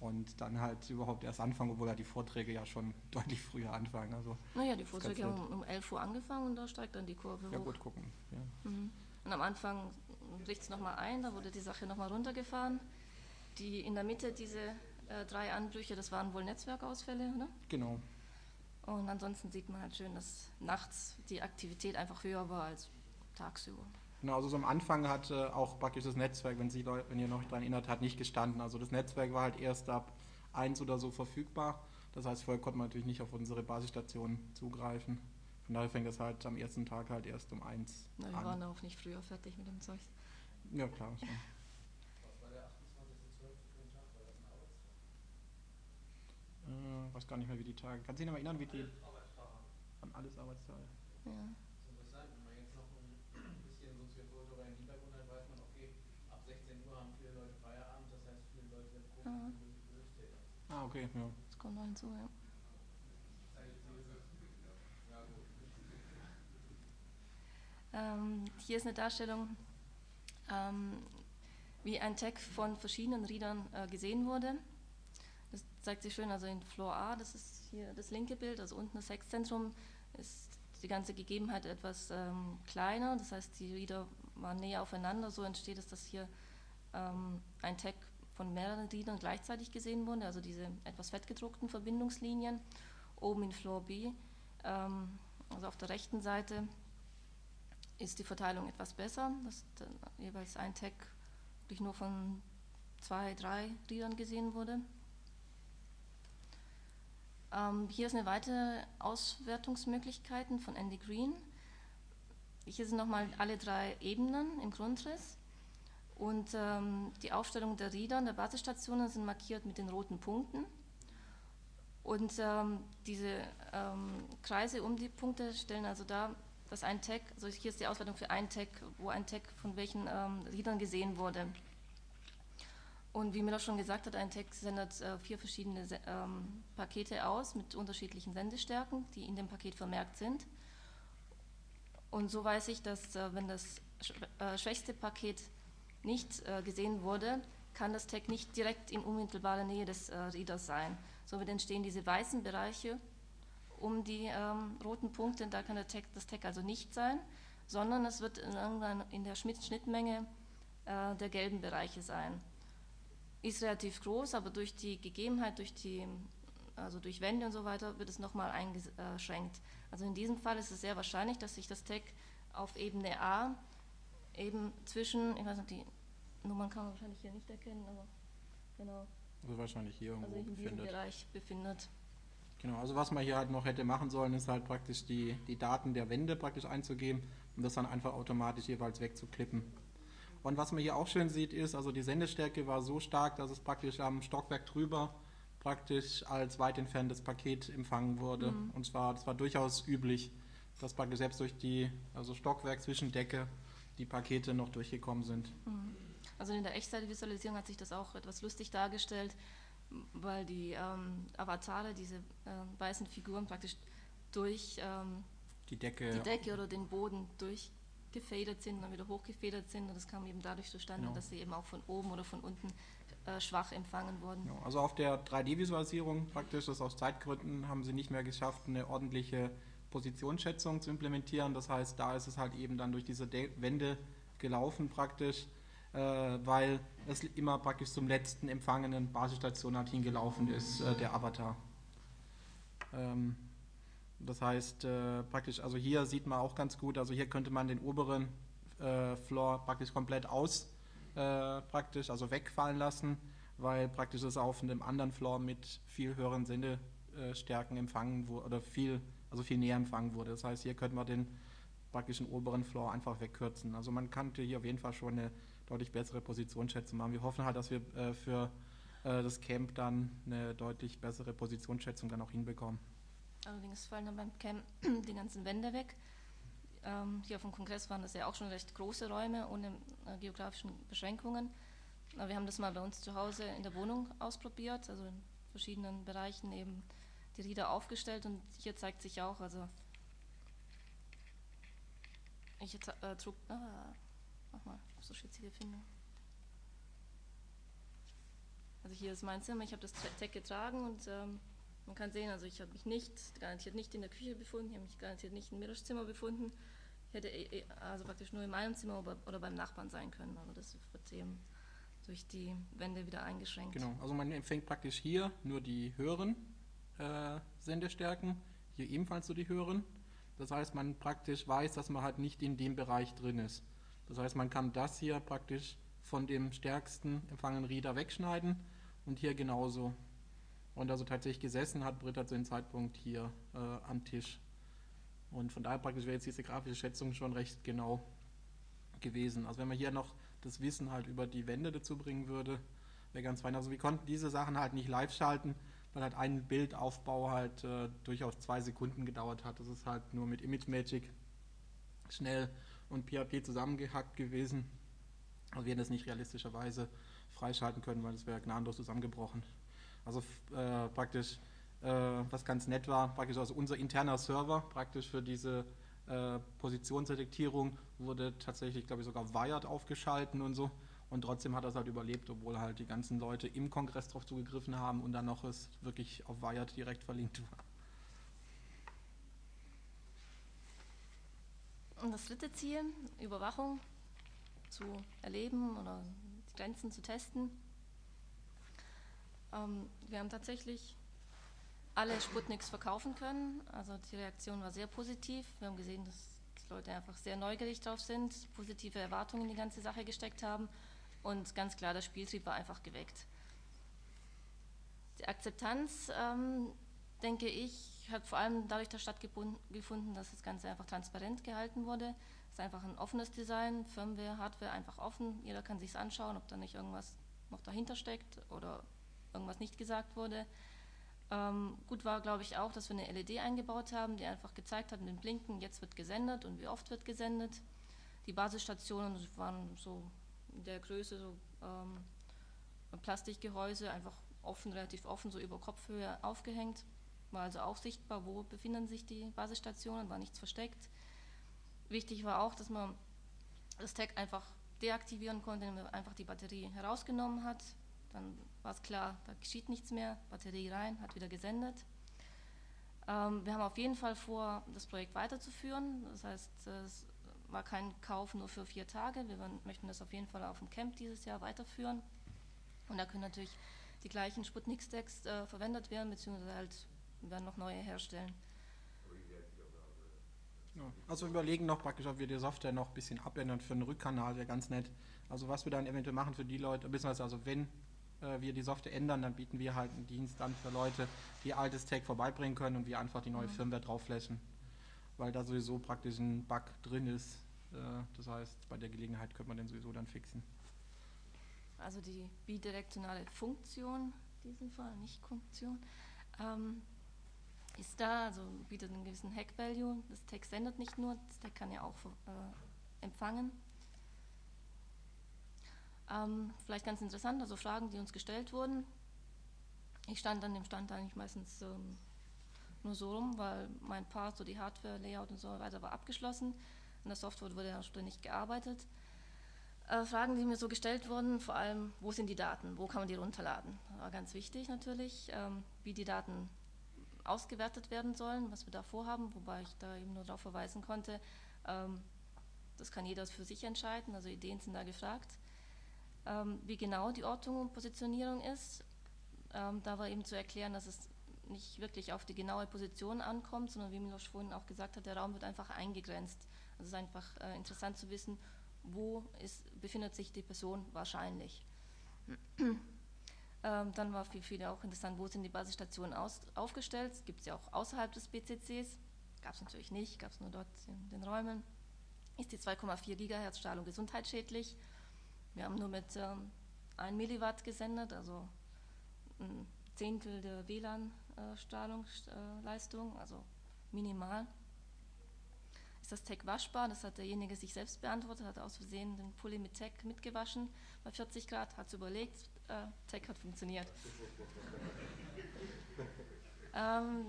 und dann halt überhaupt erst anfangen, obwohl ja die Vorträge ja schon deutlich früher anfangen. Also naja, die Vorträge haben um 11 Uhr angefangen und da steigt dann die Kurve ja, hoch. Ja gut, gucken. Ja. Mhm. Und am Anfang bricht es nochmal ein, da wurde die Sache nochmal runtergefahren. Die in der Mitte diese äh, drei Anbrüche, das waren wohl Netzwerkausfälle, ne? Genau. Und ansonsten sieht man halt schön, dass nachts die Aktivität einfach höher war als tagsüber. Genau, also so am Anfang hat äh, auch praktisch das Netzwerk, wenn, Sie, wenn ihr noch daran erinnert, hat nicht gestanden. Also das Netzwerk war halt erst ab 1 oder so verfügbar. Das heißt, vorher konnte man natürlich nicht auf unsere Basisstation zugreifen. Von daher fängt das halt am ersten Tag halt erst um 1 Na, wir an. Wir waren auch nicht früher fertig mit dem Zeug. Ja, klar. So. Äh, weiß gar nicht mehr, wie die Tage. Kannst du dich noch erinnern, wie die. An alles Arbeitstage. Ja. interessant, wenn man jetzt noch ein bisschen Soziokulturell im Hintergrund hat, weiß man, okay, ab 16 Uhr haben viele Leute Feierabend, das heißt, viele Leute sind ah. ah, okay, ja. Das kommt noch hinzu, ja. Ähm, hier ist eine Darstellung, ähm, wie ein Tag von verschiedenen Readern äh, gesehen wurde. Das zeigt sich schön, also in Floor A, das ist hier das linke Bild, also unten das Sexzentrum, ist die ganze Gegebenheit etwas ähm, kleiner, das heißt, die Rieder waren näher aufeinander. So entsteht es, dass hier ähm, ein Tag von mehreren Gliedern gleichzeitig gesehen wurde, also diese etwas fettgedruckten Verbindungslinien. Oben in Floor B, ähm, also auf der rechten Seite, ist die Verteilung etwas besser, dass jeweils ein Tag wirklich nur von zwei, drei Gliedern gesehen wurde. Ähm, hier ist eine weitere Auswertungsmöglichkeiten von Andy Green. Hier sind nochmal alle drei Ebenen im Grundriss. Und ähm, die Aufstellung der Räder der Basisstationen sind markiert mit den roten Punkten. Und ähm, diese ähm, Kreise um die Punkte stellen also dar, dass ein Tag, also hier ist die Auswertung für einen Tag, wo ein Tag von welchen ähm, Rädern gesehen wurde. Und wie Miller schon gesagt hat, ein Tag sendet äh, vier verschiedene ähm, Pakete aus mit unterschiedlichen Sendestärken, die in dem Paket vermerkt sind. Und so weiß ich, dass äh, wenn das äh, schwächste Paket nicht äh, gesehen wurde, kann das Tag nicht direkt in unmittelbarer Nähe des äh, Readers sein. Somit entstehen diese weißen Bereiche um die ähm, roten Punkte, da kann Tag, das Tag also nicht sein, sondern es wird in, in der Schnittmenge äh, der gelben Bereiche sein. Ist relativ groß, aber durch die Gegebenheit, durch die also durch Wände und so weiter, wird es nochmal eingeschränkt. Also in diesem Fall ist es sehr wahrscheinlich, dass sich das Tag auf Ebene A eben zwischen, ich weiß nicht, die Nummern kann man wahrscheinlich hier nicht erkennen, aber genau. Also wahrscheinlich hier irgendwo also in diesem befindet. Bereich befindet. Genau, also was man hier halt noch hätte machen sollen, ist halt praktisch die, die Daten der Wände praktisch einzugeben und das dann einfach automatisch jeweils wegzuklippen. Und was man hier auch schön sieht, ist, also die Sendestärke war so stark, dass es praktisch am Stockwerk drüber praktisch als weit entferntes Paket empfangen wurde. Mhm. Und zwar, das war durchaus üblich, dass praktisch selbst durch die also Stockwerk zwischen Decke die Pakete noch durchgekommen sind. Mhm. Also in der Echtzeitvisualisierung hat sich das auch etwas lustig dargestellt, weil die ähm, Avatare, diese äh, weißen Figuren praktisch durch ähm, die, Decke, die Decke oder den Boden durch gefedert sind und wieder hochgefedert sind. Und das kam eben dadurch zustande, genau. dass sie eben auch von oben oder von unten äh, schwach empfangen wurden. Genau. Also auf der 3D-Visualisierung praktisch, das aus Zeitgründen haben sie nicht mehr geschafft, eine ordentliche Positionsschätzung zu implementieren. Das heißt, da ist es halt eben dann durch diese De Wände gelaufen praktisch, äh, weil es immer praktisch zum letzten empfangenen Basisstation halt hingelaufen ist, äh, der Avatar. Ähm, das heißt, äh, praktisch, also hier sieht man auch ganz gut, also hier könnte man den oberen äh, Floor praktisch komplett aus, äh, praktisch, also wegfallen lassen, weil praktisch es auf einem anderen Floor mit viel höheren Sendestärken empfangen wurde, oder viel, also viel näher empfangen wurde. Das heißt, hier könnte man den praktischen oberen Floor einfach wegkürzen. Also man könnte hier auf jeden Fall schon eine deutlich bessere Positionsschätzung machen. Wir hoffen halt, dass wir äh, für äh, das Camp dann eine deutlich bessere Positionsschätzung dann auch hinbekommen. Allerdings fallen dann beim Camp die ganzen Wände weg. Ähm, hier auf dem Kongress waren das ja auch schon recht große Räume ohne äh, geografischen Beschränkungen. Aber wir haben das mal bei uns zu Hause in der Wohnung ausprobiert, also in verschiedenen Bereichen eben die Rieder aufgestellt und hier zeigt sich auch, also ich äh, trug, ah, mach mal, ich jetzt hier finde. Also hier ist mein Zimmer, ich habe das Tech getragen und ähm, man kann sehen, also ich habe mich nicht, garantiert nicht in der Küche befunden, ich habe mich garantiert nicht im Mittagszimmer befunden. Ich hätte eh, eh, also praktisch nur in meinem Zimmer oder beim Nachbarn sein können, aber das wird eben durch die Wände wieder eingeschränkt. Genau, also man empfängt praktisch hier nur die höheren äh, Sendestärken, hier ebenfalls so die höheren. Das heißt, man praktisch weiß, dass man halt nicht in dem Bereich drin ist. Das heißt, man kann das hier praktisch von dem stärksten empfangenen Reader wegschneiden und hier genauso und also tatsächlich gesessen hat Britta zu dem Zeitpunkt hier äh, am Tisch. Und von daher praktisch wäre jetzt diese grafische Schätzung schon recht genau gewesen. Also wenn man hier noch das Wissen halt über die Wände dazu bringen würde, wäre ganz fein. Also wir konnten diese Sachen halt nicht live schalten, weil halt ein Bildaufbau halt äh, durchaus zwei Sekunden gedauert hat. Das ist halt nur mit Image Magic schnell und PHP zusammengehackt gewesen. Also wir hätten das nicht realistischerweise freischalten können, weil es wäre gnadenlos zusammengebrochen. Also äh, praktisch, äh, was ganz nett war, praktisch also unser interner Server praktisch für diese äh, Positionsdetektierung wurde tatsächlich, glaube ich, sogar Wired aufgeschalten und so. Und trotzdem hat es halt überlebt, obwohl halt die ganzen Leute im Kongress darauf zugegriffen haben und dann noch es wirklich auf Wired direkt verlinkt war. Und das dritte Ziel, Überwachung zu erleben oder die Grenzen zu testen. Ähm, wir haben tatsächlich alle Sputniks verkaufen können. Also die Reaktion war sehr positiv. Wir haben gesehen, dass die Leute einfach sehr neugierig drauf sind, positive Erwartungen in die ganze Sache gesteckt haben und ganz klar, der Spieltrieb war einfach geweckt. Die Akzeptanz, ähm, denke ich, hat vor allem dadurch stattgefunden, dass das Ganze einfach transparent gehalten wurde. Es ist einfach ein offenes Design, Firmware, Hardware einfach offen. Jeder kann sich anschauen, ob da nicht irgendwas noch dahinter steckt oder irgendwas nicht gesagt wurde. Ähm, gut war, glaube ich, auch, dass wir eine LED eingebaut haben, die einfach gezeigt hat, in den Blinken, jetzt wird gesendet und wie oft wird gesendet. Die Basisstationen waren so in der Größe, so ähm, Plastikgehäuse, einfach offen, relativ offen, so über Kopfhöhe aufgehängt. War also auch sichtbar, wo befinden sich die Basisstationen, war nichts versteckt. Wichtig war auch, dass man das Tag einfach deaktivieren konnte, indem man einfach die Batterie herausgenommen hat. Dann war es klar, da geschieht nichts mehr, Batterie rein, hat wieder gesendet. Ähm, wir haben auf jeden Fall vor, das Projekt weiterzuführen. Das heißt, es war kein Kauf nur für vier Tage. Wir möchten das auf jeden Fall auf dem Camp dieses Jahr weiterführen. Und da können natürlich die gleichen Sputnik-Stacks äh, verwendet werden, beziehungsweise halt werden noch neue herstellen. Also wir überlegen noch praktisch, ob wir die Software noch ein bisschen abändern für einen Rückkanal, wäre ganz nett. Also was wir dann eventuell machen für die Leute, beziehungsweise also wenn äh, wir die Software ändern, dann bieten wir halt einen Dienst an für Leute, die altes Tag vorbeibringen können und wir einfach die neue mhm. Firmware drauf flashen. Weil da sowieso praktisch ein Bug drin ist. Äh, das heißt, bei der Gelegenheit könnte man den sowieso dann fixen. Also die bidirektionale Funktion, in diesem Fall nicht Funktion, ähm, ist da, also bietet einen gewissen Hack-Value. Das Tag sendet nicht nur, das Tag kann ja auch äh, empfangen. Ähm, vielleicht ganz interessant, also Fragen, die uns gestellt wurden. Ich stand an dem Stand eigentlich meistens ähm, nur so rum, weil mein Part, so die Hardware, Layout und so weiter war abgeschlossen. An der Software wurde ja ständig gearbeitet. Äh, Fragen, die mir so gestellt wurden, vor allem, wo sind die Daten, wo kann man die runterladen? War ganz wichtig natürlich, ähm, wie die Daten ausgewertet werden sollen, was wir da vorhaben, wobei ich da eben nur darauf verweisen konnte, ähm, das kann jeder für sich entscheiden, also Ideen sind da gefragt. Ähm, wie genau die Ortung und Positionierung ist. Ähm, da war eben zu erklären, dass es nicht wirklich auf die genaue Position ankommt, sondern wie Milos vorhin auch gesagt hat, der Raum wird einfach eingegrenzt. Also es ist einfach äh, interessant zu wissen, wo ist, befindet sich die Person wahrscheinlich. ähm, dann war für viele auch interessant, wo sind die Basisstationen aus, aufgestellt. Gibt es ja auch außerhalb des BCCs. Gab es natürlich nicht, gab es nur dort in den Räumen. Ist die 2,4 GHz Strahlung gesundheitsschädlich? Wir haben nur mit ähm, 1 Milliwatt gesendet, also ein Zehntel der WLAN-Strahlungsleistung, also minimal. Ist das Tech waschbar? Das hat derjenige sich selbst beantwortet, hat aus Versehen den Pulli mit Tech mitgewaschen. Bei 40 Grad hat es überlegt, äh, Tech hat funktioniert. ähm,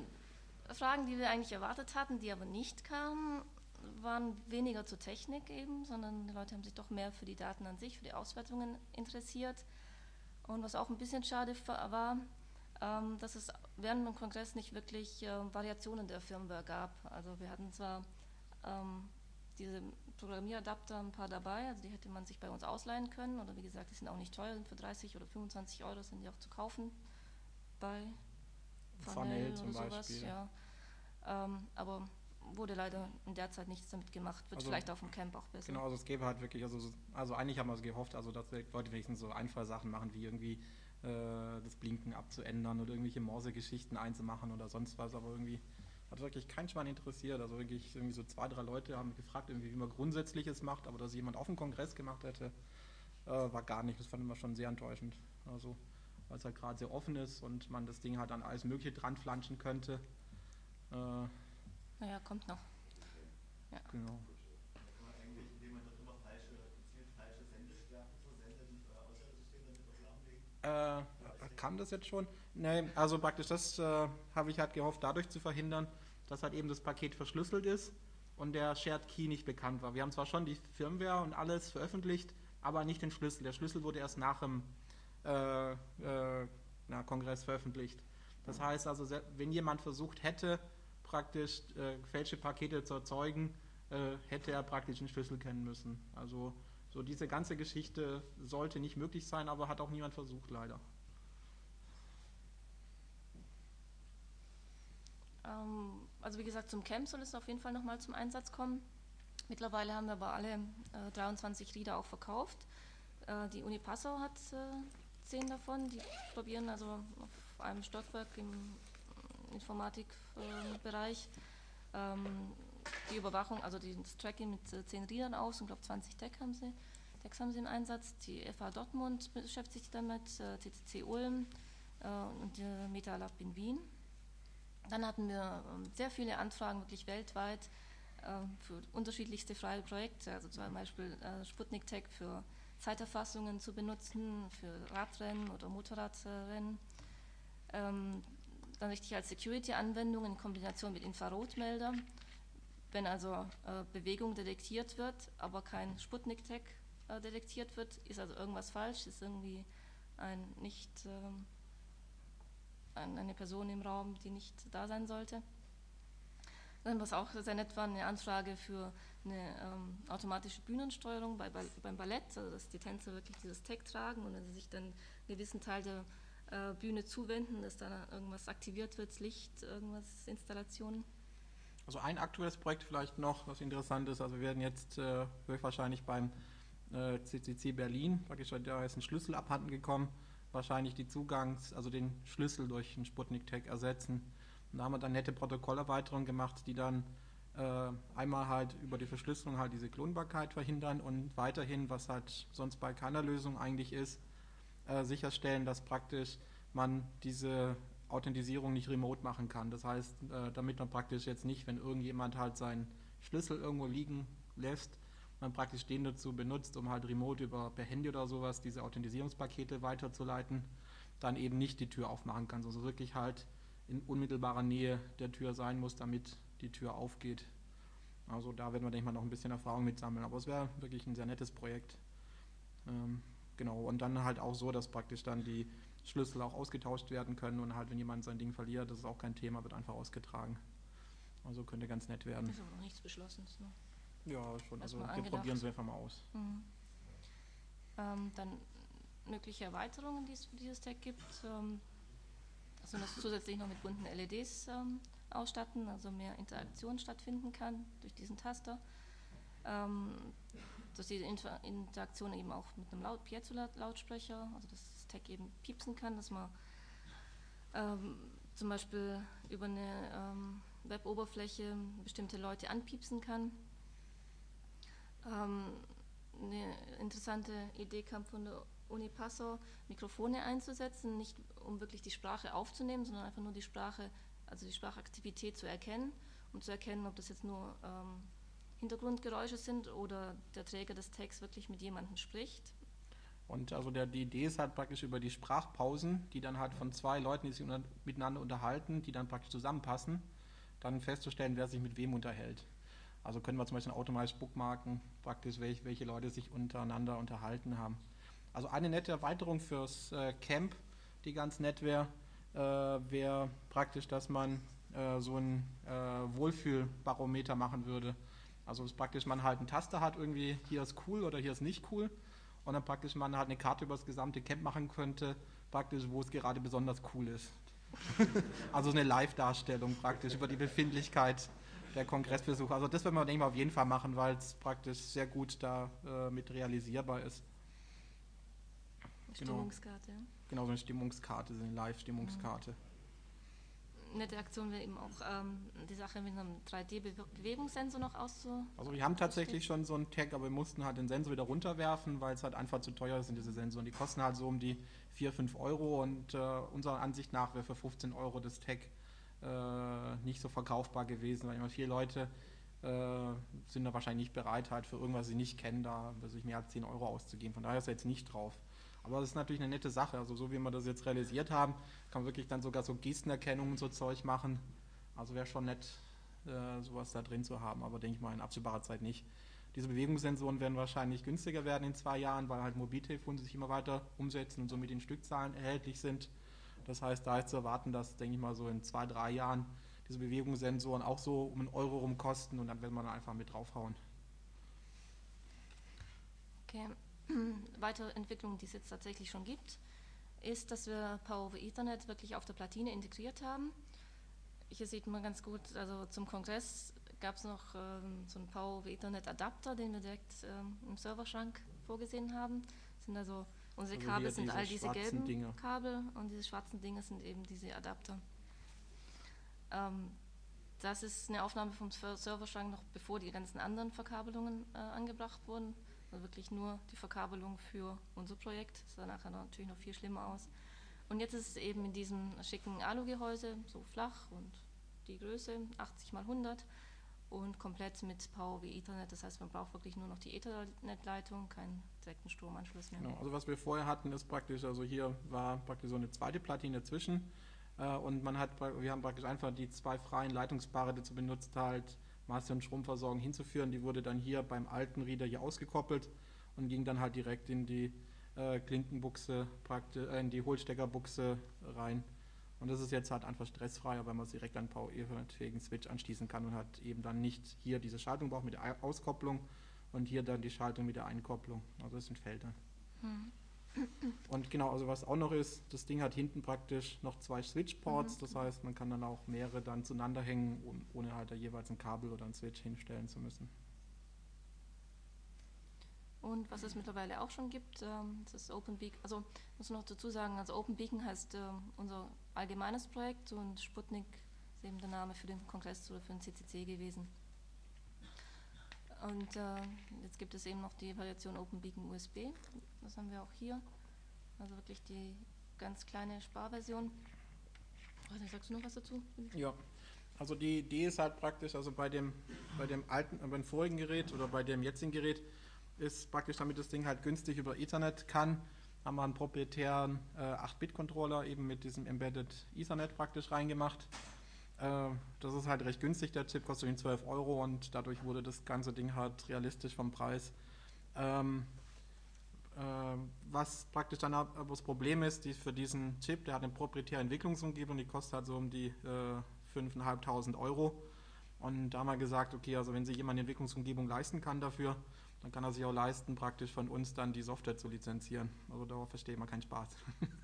Fragen, die wir eigentlich erwartet hatten, die aber nicht kamen, waren weniger zur Technik eben, sondern die Leute haben sich doch mehr für die Daten an sich, für die Auswertungen interessiert. Und was auch ein bisschen schade war, ähm, dass es während dem Kongress nicht wirklich äh, Variationen der Firmware gab. Also wir hatten zwar ähm, diese Programmieradapter ein paar dabei, also die hätte man sich bei uns ausleihen können, oder wie gesagt, die sind auch nicht teuer, sind für 30 oder 25 Euro sind die auch zu kaufen bei Funnel, oder sowas. Beispiel. Ja. Ähm, aber wurde leider in der Zeit nichts damit gemacht. Wird also, vielleicht auf dem Camp auch besser. Genau, also es gäbe halt wirklich, also, also eigentlich haben wir es gehofft, also dass Leute wenigstens so einfache Sachen machen, wie irgendwie äh, das Blinken abzuändern oder irgendwelche Morse-Geschichten einzumachen oder sonst was, aber irgendwie hat wirklich kein Schwein interessiert. Also wirklich irgendwie so zwei, drei Leute haben gefragt, irgendwie, wie man Grundsätzliches macht, aber dass jemand auf dem Kongress gemacht hätte, äh, war gar nicht. Das fanden wir schon sehr enttäuschend. Also, weil es halt gerade sehr offen ist und man das Ding halt an alles Mögliche dran flanschen könnte. Äh, naja, kommt noch. Ja. Genau. Äh, kann das jetzt schon? Nein, also praktisch das äh, habe ich halt gehofft, dadurch zu verhindern, dass halt eben das Paket verschlüsselt ist und der Shared Key nicht bekannt war. Wir haben zwar schon die Firmware und alles veröffentlicht, aber nicht den Schlüssel. Der Schlüssel wurde erst nach dem äh, äh, na, Kongress veröffentlicht. Das heißt also, wenn jemand versucht hätte, praktisch äh, gefälschte Pakete zu erzeugen, äh, hätte er praktisch einen Schlüssel kennen müssen. Also so diese ganze Geschichte sollte nicht möglich sein, aber hat auch niemand versucht, leider. Ähm, also wie gesagt, zum Camp soll es auf jeden Fall nochmal zum Einsatz kommen. Mittlerweile haben wir aber alle äh, 23 Reader auch verkauft. Äh, die Uni Passau hat äh, 10 davon. Die probieren also auf einem Stockwerk im Informatikbereich ähm, die Überwachung, also das Tracking mit äh, 10 Readern aus und glaube 20 Decks haben sie. Decks haben sie im Einsatz. Die FH Dortmund beschäftigt sich damit, äh, TCC Ulm äh, und der Meta Lab in Wien. Dann hatten wir ähm, sehr viele Anfragen, wirklich weltweit, ähm, für unterschiedlichste freie Projekte, also zum Beispiel äh, Sputnik Tech für Zeiterfassungen zu benutzen, für Radrennen oder Motorradrennen. Ähm, dann richtig als Security-Anwendung in Kombination mit Infrarotmelder. Wenn also äh, Bewegung detektiert wird, aber kein Sputnik-Tag äh, detektiert wird, ist also irgendwas falsch, ist irgendwie ein nicht ein, eine Person im Raum, die nicht da sein sollte. Dann, was auch sehr nett war, eine Anfrage für eine ähm, automatische Bühnensteuerung bei, bei, beim Ballett, also dass die Tänzer wirklich dieses Tag tragen und wenn sie sich dann einen gewissen Teil der äh, Bühne zuwenden, dass da irgendwas aktiviert wird, Licht, irgendwas, Installationen. Also ein aktuelles Projekt vielleicht noch, was interessant ist. Also wir werden jetzt äh, wahrscheinlich beim äh, CCC Berlin, praktisch da ist ein Schlüssel abhanden gekommen, wahrscheinlich die Zugangs-, also den Schlüssel durch einen Sputnik-Tag ersetzen. Und da haben wir dann nette Protokollerweiterungen gemacht, die dann äh, einmal halt über die Verschlüsselung halt diese Klonbarkeit verhindern und weiterhin, was halt sonst bei keiner Lösung eigentlich ist, äh, sicherstellen, dass praktisch man diese Authentisierung nicht remote machen kann. Das heißt, äh, damit man praktisch jetzt nicht, wenn irgendjemand halt seinen Schlüssel irgendwo liegen lässt, man praktisch den dazu benutzt, um halt remote über per Handy oder sowas diese Authentisierungspakete weiterzuleiten, dann eben nicht die Tür aufmachen kann, also wirklich halt in unmittelbarer Nähe der Tür sein muss, damit die Tür aufgeht. Also da werden wir, denke ich mal, noch ein bisschen Erfahrung mit sammeln. Aber es wäre wirklich ein sehr nettes Projekt. Ähm, Genau, und dann halt auch so, dass praktisch dann die Schlüssel auch ausgetauscht werden können und halt, wenn jemand sein Ding verliert, das ist auch kein Thema, wird einfach ausgetragen. Also könnte ganz nett werden. Das ist aber noch nichts beschlossen. So. Ja, schon. Also wir probieren es einfach mal aus. Mhm. Ähm, dann mögliche Erweiterungen, die es für dieses Tag gibt. Ähm, also das zusätzlich noch mit bunten LEDs ähm, ausstatten, also mehr Interaktion stattfinden kann durch diesen Taster. Ähm, dass diese Interaktion eben auch mit einem Laut Piezo-Lautsprecher, also dass das Tag eben piepsen kann, dass man ähm, zum Beispiel über eine ähm, Web-Oberfläche bestimmte Leute anpiepsen kann. Ähm, eine interessante Idee kam von der Uni Passau, Mikrofone einzusetzen, nicht um wirklich die Sprache aufzunehmen, sondern einfach nur die Sprache, also die Sprachaktivität zu erkennen, um zu erkennen, ob das jetzt nur ähm, Hintergrundgeräusche sind oder der Träger des Tags wirklich mit jemandem spricht. Und also der, die Idee ist halt praktisch über die Sprachpausen, die dann halt von zwei Leuten, die sich unter, miteinander unterhalten, die dann praktisch zusammenpassen, dann festzustellen, wer sich mit wem unterhält. Also können wir zum Beispiel automatisch bookmarken, praktisch welche, welche Leute sich untereinander unterhalten haben. Also eine nette Erweiterung fürs äh, Camp, die ganz nett wäre, äh, wäre praktisch, dass man äh, so ein äh, Wohlfühlbarometer machen würde. Also es ist praktisch, man halt einen Taster hat, irgendwie hier ist cool oder hier ist nicht cool. Und dann praktisch man halt eine Karte über das gesamte Camp machen könnte, praktisch, wo es gerade besonders cool ist. also eine Live-Darstellung praktisch über die Befindlichkeit der Kongressbesucher. Also das werden wir, denke ich mal, auf jeden Fall machen, weil es praktisch sehr gut da äh, mit realisierbar ist. Genau. Stimmungskarte. Genau, genau so eine Stimmungskarte, so eine Live-Stimmungskarte. Ja nette Aktion wäre eben auch ähm, die Sache mit einem 3D-Bewegungssensor noch auszu. Also wir haben tatsächlich schon so einen Tag, aber wir mussten halt den Sensor wieder runterwerfen, weil es halt einfach zu teuer sind, diese Sensoren. Die kosten halt so um die 4, 5 Euro und äh, unserer Ansicht nach wäre für 15 Euro das Tag äh, nicht so verkaufbar gewesen, weil immer viele Leute äh, sind da wahrscheinlich nicht bereit, halt für irgendwas, was sie nicht kennen, da sich mehr als 10 Euro auszugeben. Von daher ist er jetzt nicht drauf. Aber das ist natürlich eine nette Sache. Also so wie wir das jetzt realisiert haben, kann man wirklich dann sogar so Gestenerkennung und so Zeug machen. Also wäre schon nett, äh, sowas da drin zu haben, aber denke ich mal in absehbarer Zeit nicht. Diese Bewegungssensoren werden wahrscheinlich günstiger werden in zwei Jahren, weil halt Mobiltelefone sich immer weiter umsetzen und somit in Stückzahlen erhältlich sind. Das heißt, da ist zu erwarten, dass, denke ich mal, so in zwei, drei Jahren diese Bewegungssensoren auch so um einen Euro rum kosten und dann will man einfach mit draufhauen. Okay. Weitere Entwicklung, die es jetzt tatsächlich schon gibt, ist, dass wir Power over Ethernet wirklich auf der Platine integriert haben. Hier sieht man ganz gut, also zum Kongress gab es noch ähm, so einen Power over Ethernet Adapter, den wir direkt ähm, im Serverschrank vorgesehen haben. Das sind also unsere Also Kabel sind all diese gelben Dinge. Kabel und diese schwarzen Dinge sind eben diese Adapter. Ähm, das ist eine Aufnahme vom Ser- Serverschrank noch bevor die ganzen anderen Verkabelungen äh, angebracht wurden. Also wirklich nur die Verkabelung für unser Projekt. Das sah nachher natürlich noch viel schlimmer aus. Und jetzt ist es eben in diesem schicken Alu-Gehäuse, so flach und die Größe 80 x 100 und komplett mit Power wie Ethernet. Das heißt, man braucht wirklich nur noch die Ethernet-Leitung, keinen direkten Stromanschluss mehr. Genau. Also was wir vorher hatten, ist praktisch, also hier war praktisch so eine zweite Platine dazwischen äh, und man hat, wir haben praktisch einfach die zwei freien Leitungspaare dazu benutzt, halt Master- und Stromversorgung hinzuführen. Die wurde dann hier beim alten Reader hier ausgekoppelt und ging dann halt direkt in die äh, Klinkenbuchse, äh, in die Hohlsteckerbuchse rein. Und das ist jetzt halt einfach stressfreier, weil man es direkt an Power Ethernet-fähigen Switch anschließen kann und hat eben dann nicht hier diese Schaltung braucht mit der Auskopplung und hier dann die Schaltung mit der Einkopplung. Also das entfällt dann. Hm. Und genau, also was auch noch ist, das Ding hat hinten praktisch noch zwei Switch-Ports, Mhm. das heißt, man kann dann auch mehrere dann zueinander hängen, um- ohne halt da jeweils ein Kabel oder ein Switch hinstellen zu müssen. Und was es mittlerweile auch schon gibt, ähm, das ist Open Beacon. Also muss noch dazu sagen, also Open Beacon heißt ähm, unser allgemeines Projekt und Sputnik ist eben der Name für den Kongress oder für den CCC gewesen. Und äh, jetzt gibt es eben noch die Variation Open Beacon USB. Das haben wir auch hier. Also wirklich die ganz kleine Sparversion. Nicht, sagst du noch was dazu? Ja, also die Idee ist halt praktisch, also bei dem, bei dem alten, äh, beim vorigen Gerät oder bei dem jetzigen Gerät ist praktisch, damit das Ding halt günstig über Ethernet kann, haben wir einen proprietären äh, 8-Bit-Controller eben mit diesem Embedded Ethernet praktisch reingemacht. Äh, das ist halt recht günstig, der Chip kostet ihn 12 Euro und dadurch wurde das ganze Ding halt realistisch vom Preis. Ähm, äh, was praktisch dann aber das Problem ist, die für diesen Chip, der hat eine proprietäre Entwicklungsumgebung, die kostet halt so um die äh, 5.500 Euro. Und da haben wir gesagt, okay, also wenn sich jemand eine Entwicklungsumgebung leisten kann dafür, dann kann er sich auch leisten, praktisch von uns dann die Software zu lizenzieren. Also darauf versteht man keinen Spaß.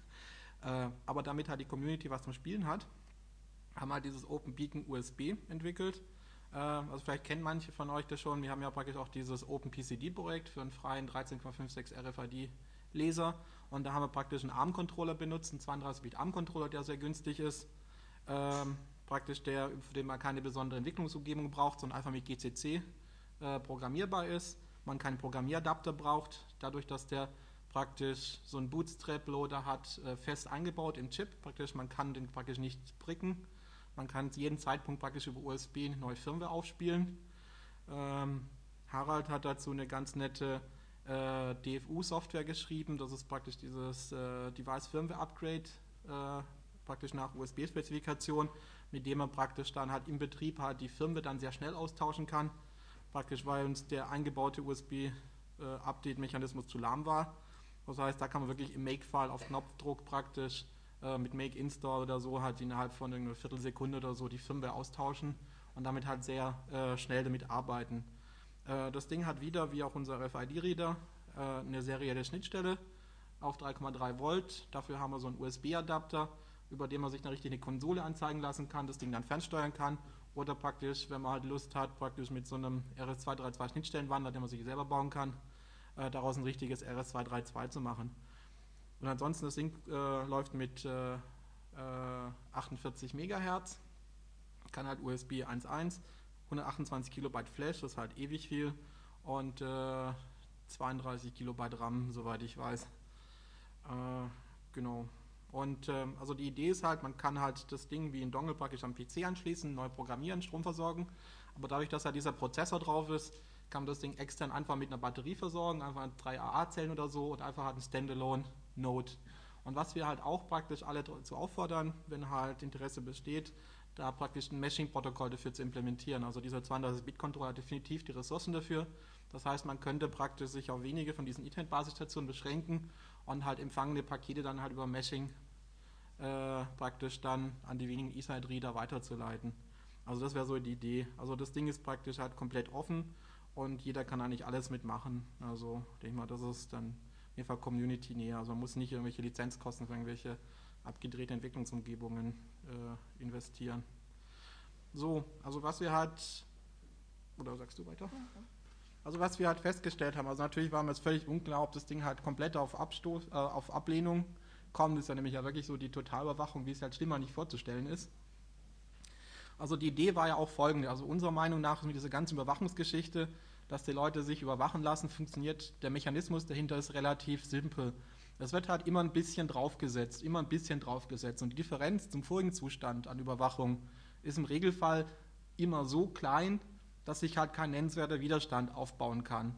äh, aber damit halt die Community was zum Spielen hat, haben halt dieses Open Beacon USB entwickelt. Äh, also vielleicht kennen manche von euch das schon. Wir haben ja praktisch auch dieses Open PCD-Projekt für einen freien 13,56 RFID-Laser. Und da haben wir praktisch einen ARM-Controller benutzt, einen 32-Bit ARM-Controller, der sehr günstig ist. Ähm, praktisch der, für den man keine besondere Entwicklungsumgebung braucht, sondern einfach mit GCC äh, programmierbar ist. Man keinen Programmieradapter braucht, dadurch, dass der praktisch so einen Bootstrap-Loader hat, äh, fest eingebaut im Chip. Praktisch, man kann den praktisch nicht pricken. Man kann jeden Zeitpunkt praktisch über USB neue Firmware aufspielen. Ähm, Harald hat dazu eine ganz nette äh, DFU-Software geschrieben. Das ist praktisch dieses äh, Device Firmware Upgrade, äh, praktisch nach USB-Spezifikation, mit dem man praktisch dann halt im Betrieb halt die Firmware dann sehr schnell austauschen kann. Praktisch, weil uns der eingebaute USB-Update-Mechanismus zu lahm war. Das heißt, da kann man wirklich im Make-File auf Knopfdruck praktisch äh, mit Make Install oder so halt innerhalb von einer Viertelsekunde oder so die Firmware austauschen und damit halt sehr äh, schnell damit arbeiten. Äh, das Ding hat wieder, wie auch unser RFID-Reader, äh, eine serielle Schnittstelle auf 3,3 Volt. Dafür haben wir so einen USB-Adapter, über den man sich eine Konsole anzeigen lassen kann, das Ding dann fernsteuern kann oder praktisch, wenn man halt Lust hat, praktisch mit so einem RS232 Schnittstellenwandler, den man sich selber bauen kann, äh, daraus ein richtiges RS232 zu machen. Und ansonsten das Ding äh, läuft mit äh, äh, 48 Megahertz, kann halt USB 1.1, 128 Kilobyte Flash, das ist halt ewig viel und äh, 32 Kilobyte RAM, soweit ich weiß. Äh, genau. Und ähm, also die Idee ist halt, man kann halt das Ding wie ein Dongle praktisch am PC anschließen, neu programmieren, Strom versorgen. Aber dadurch, dass halt dieser Prozessor drauf ist, kann man das Ding extern einfach mit einer Batterie versorgen, einfach drei AA-Zellen oder so und einfach halt ein Standalone-Node. Und was wir halt auch praktisch alle dazu auffordern, wenn halt Interesse besteht, da praktisch ein Meshing-Protokoll dafür zu implementieren. Also dieser 32-Bit-Controller hat definitiv die Ressourcen dafür. Das heißt, man könnte praktisch sich auf wenige von diesen Ethernet-Basisstationen beschränken und halt empfangene Pakete dann halt über Meshing äh, praktisch dann an die wenigen Ethernet-Reader weiterzuleiten. Also das wäre so die Idee. Also das Ding ist praktisch halt komplett offen und jeder kann eigentlich alles mitmachen. Also ich denke mal, das ist dann Fall Community näher. Also man muss nicht irgendwelche Lizenzkosten für irgendwelche abgedrehte Entwicklungsumgebungen äh, investieren. So, also was wir halt, oder sagst du weiter? Also was wir halt festgestellt haben, also natürlich war mir jetzt völlig unklar, ob das Ding halt komplett auf, Abstoß, äh, auf Ablehnung kommt. Das ist ja nämlich ja wirklich so die Totalüberwachung, wie es halt schlimmer nicht vorzustellen ist. Also die Idee war ja auch folgende, also unserer Meinung nach mit dieser ganzen Überwachungsgeschichte, dass die Leute sich überwachen lassen, funktioniert der Mechanismus dahinter ist relativ simpel. Es wird halt immer ein bisschen draufgesetzt, immer ein bisschen draufgesetzt. Und die Differenz zum vorigen Zustand an Überwachung ist im Regelfall immer so klein, dass sich halt kein nennenswerter Widerstand aufbauen kann.